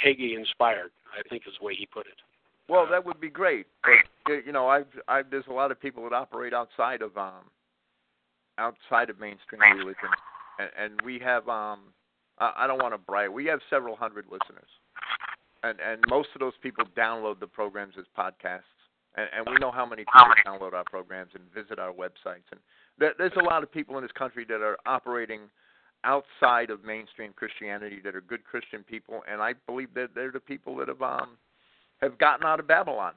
S3: Hagee inspired. I think is the way he put it.
S4: Well, that would be great, but you know, I've I've there's a lot of people that operate outside of um outside of mainstream religion, and, and we have um I, I don't want to brag. We have several hundred listeners, and and most of those people download the programs as podcasts, and, and we know how many people download our programs and visit our websites, and there, there's a lot of people in this country that are operating outside of mainstream Christianity that are good Christian people, and I believe that they're the people that have um have gotten out of Babylon.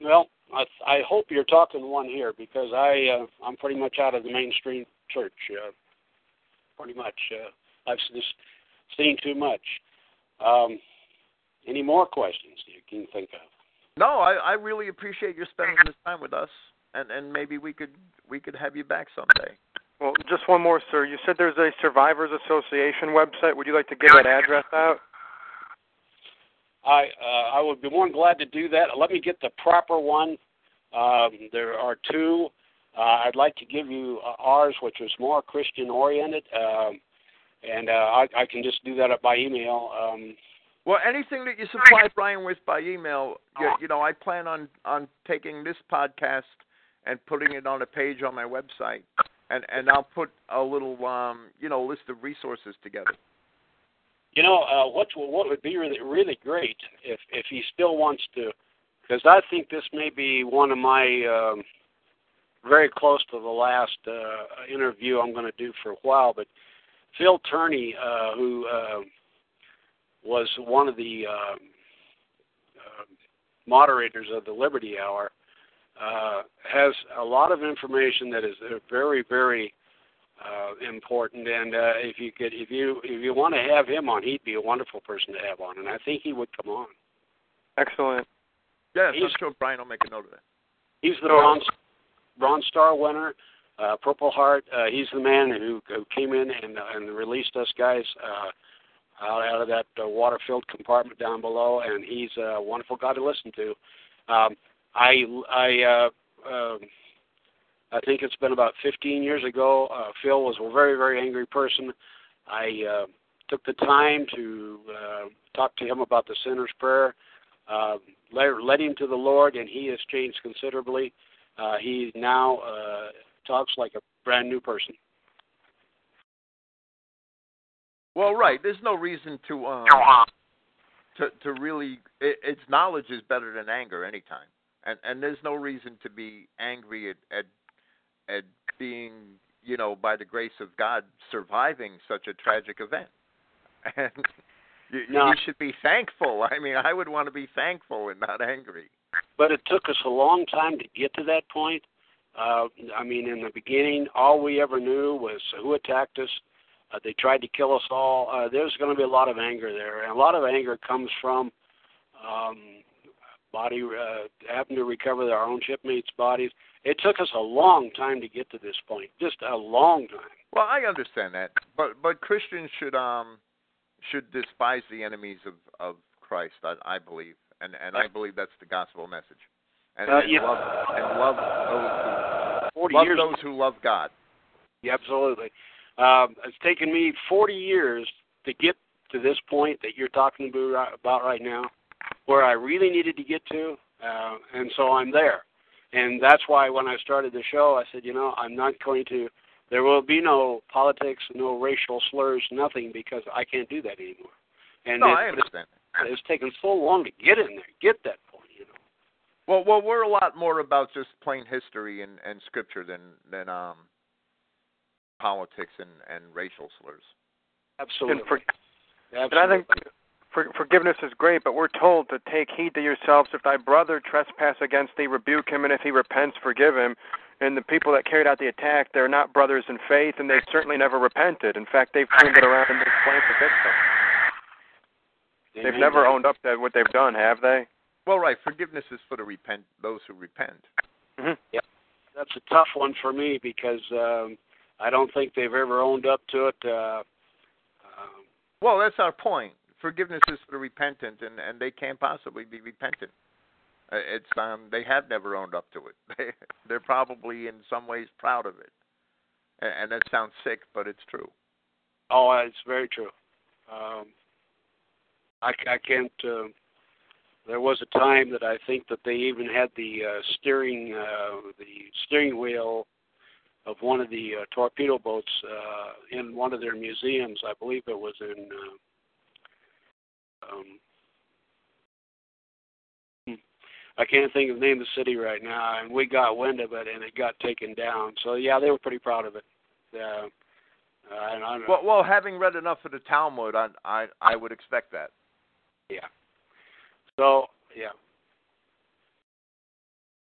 S3: Well, I, I hope you're talking one here because I uh, I'm pretty much out of the mainstream church. Uh, pretty much, uh, I've just seen too much. Um, any more questions you can think of?
S4: No, I, I really appreciate you spending this time with us, and and maybe we could we could have you back someday.
S2: Well, just one more, sir. You said there's a Survivors Association website. Would you like to give that address out?
S3: I uh, I would be more than glad to do that. Let me get the proper one. Um, there are two. Uh, I'd like to give you uh, ours, which is more Christian oriented. Um, and uh, I, I can just do that by email. Um,
S4: well, anything that you supply Brian with by email, you, you know, I plan on on taking this podcast and putting it on a page on my website, and and I'll put a little um you know list of resources together.
S3: You know uh, what what would be really really great if if he still wants to, because I think this may be one of my um, very close to the last uh, interview I'm going to do for a while, but Phil Tourney, uh, who uh, was one of the uh, uh, moderators of the Liberty Hour, uh, has a lot of information that is very, very uh, important. And uh, if you could, if you if you want to have him on, he'd be a wonderful person to have on, and I think he would come on.
S2: Excellent.
S4: Yes, he's, I'm sure Brian will make a note of that.
S3: He's the Bronze, Bronze Star winner, uh, Purple Heart. Uh, he's the man who, who came in and, uh, and released us guys. Out, out of that uh, water-filled compartment down below, and he's a wonderful guy to listen to. Um, I I uh, uh, I think it's been about 15 years ago. Uh, Phil was a very very angry person. I uh, took the time to uh, talk to him about the sinner's prayer, uh, led, led him to the Lord, and he has changed considerably. Uh, he now uh, talks like a brand new person.
S4: Well, right. There's no reason to um to to really. It, its knowledge is better than anger anytime, and and there's no reason to be angry at at at being you know by the grace of God surviving such a tragic event, [LAUGHS] and you, no. you should be thankful. I mean, I would want to be thankful and not angry.
S3: But it took us a long time to get to that point. Uh, I mean, in the beginning, all we ever knew was who attacked us uh, they tried to kill us all. Uh, there's going to be a lot of anger there, and a lot of anger comes from um, body uh, having to recover our own shipmates' bodies. It took us a long time to get to this point, just a long time.
S4: Well, I understand that, but but Christians should um should despise the enemies of of Christ. I, I believe, and and I believe that's the gospel message, and, uh, and yeah. love and love those who love those who love God.
S3: Yeah, absolutely. Um, it's taken me 40 years to get to this point that you're talking about right now, where I really needed to get to, uh, and so I'm there. And that's why when I started the show, I said, you know, I'm not going to. There will be no politics, no racial slurs, nothing, because I can't do that anymore.
S4: And no, it, I understand.
S3: It's, it's taken so long to get in there, get that point, you know.
S4: Well, well, we're a lot more about just plain history and, and scripture than than um politics and, and racial slurs.
S3: Absolutely.
S2: And, for, Absolutely. and I think for, forgiveness is great, but we're told to take heed to yourselves. If thy brother trespass against thee, rebuke him, and if he repents, forgive him. And the people that carried out the attack, they're not brothers in faith, and they've certainly never repented. In fact, they've turned it around and they've blamed the victim. They've never owned up to what they've done, have they?
S4: Well, right. Forgiveness is for the repent those who repent.
S2: Mm-hmm.
S3: Yeah, that's a tough one for me because um, I don't think they've ever owned up to it. Uh, um,
S4: well, that's our point. Forgiveness is for the repentant, and and they can't possibly be repentant. Uh, it's um they have never owned up to it. [LAUGHS] They they're probably in some ways proud of it, and, and that sounds sick, but it's true.
S3: Oh, it's very true. Um, I I can't. Uh, there was a time that I think that they even had the uh, steering uh, the steering wheel of one of the uh, torpedo boats uh, in one of their museums. I believe it was in. Uh, um, hmm, I can't think of the name of the city right now, and we got wind of it, and it got taken down. So yeah, they were pretty proud of it. Uh, I, I
S4: well, well, having read enough of the Talmud, I I, I would expect that.
S3: Yeah. So yeah.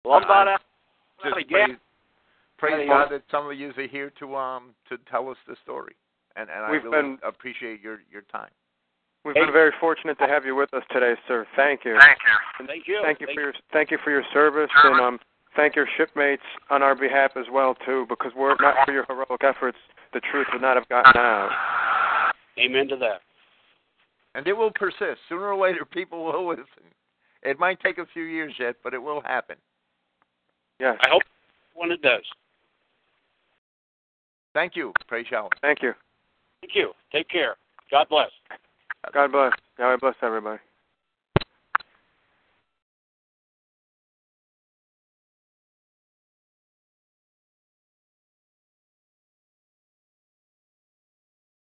S3: Well, about
S4: uh, just again praise God that some of you are here to um to tell us the story, and and I
S2: We've
S4: really
S2: been,
S4: appreciate your your time.
S2: We've hey. been very fortunate to have you with us today, sir. Thank you.
S3: Thank you. Thank you.
S2: Thank you
S3: thank
S2: for your thank you for your service, and um thank your shipmates on our behalf as well too, because were it not for your heroic efforts, the truth would not have gotten out.
S3: Amen to that.
S4: And it will persist. Sooner or later, people will listen. It might take a few years yet, but it will happen.
S2: Yes.
S3: I hope when it does.
S4: Thank you. Praise Yahweh.
S2: Thank you.
S3: Thank you. Take care. God bless.
S2: God bless. God bless everybody.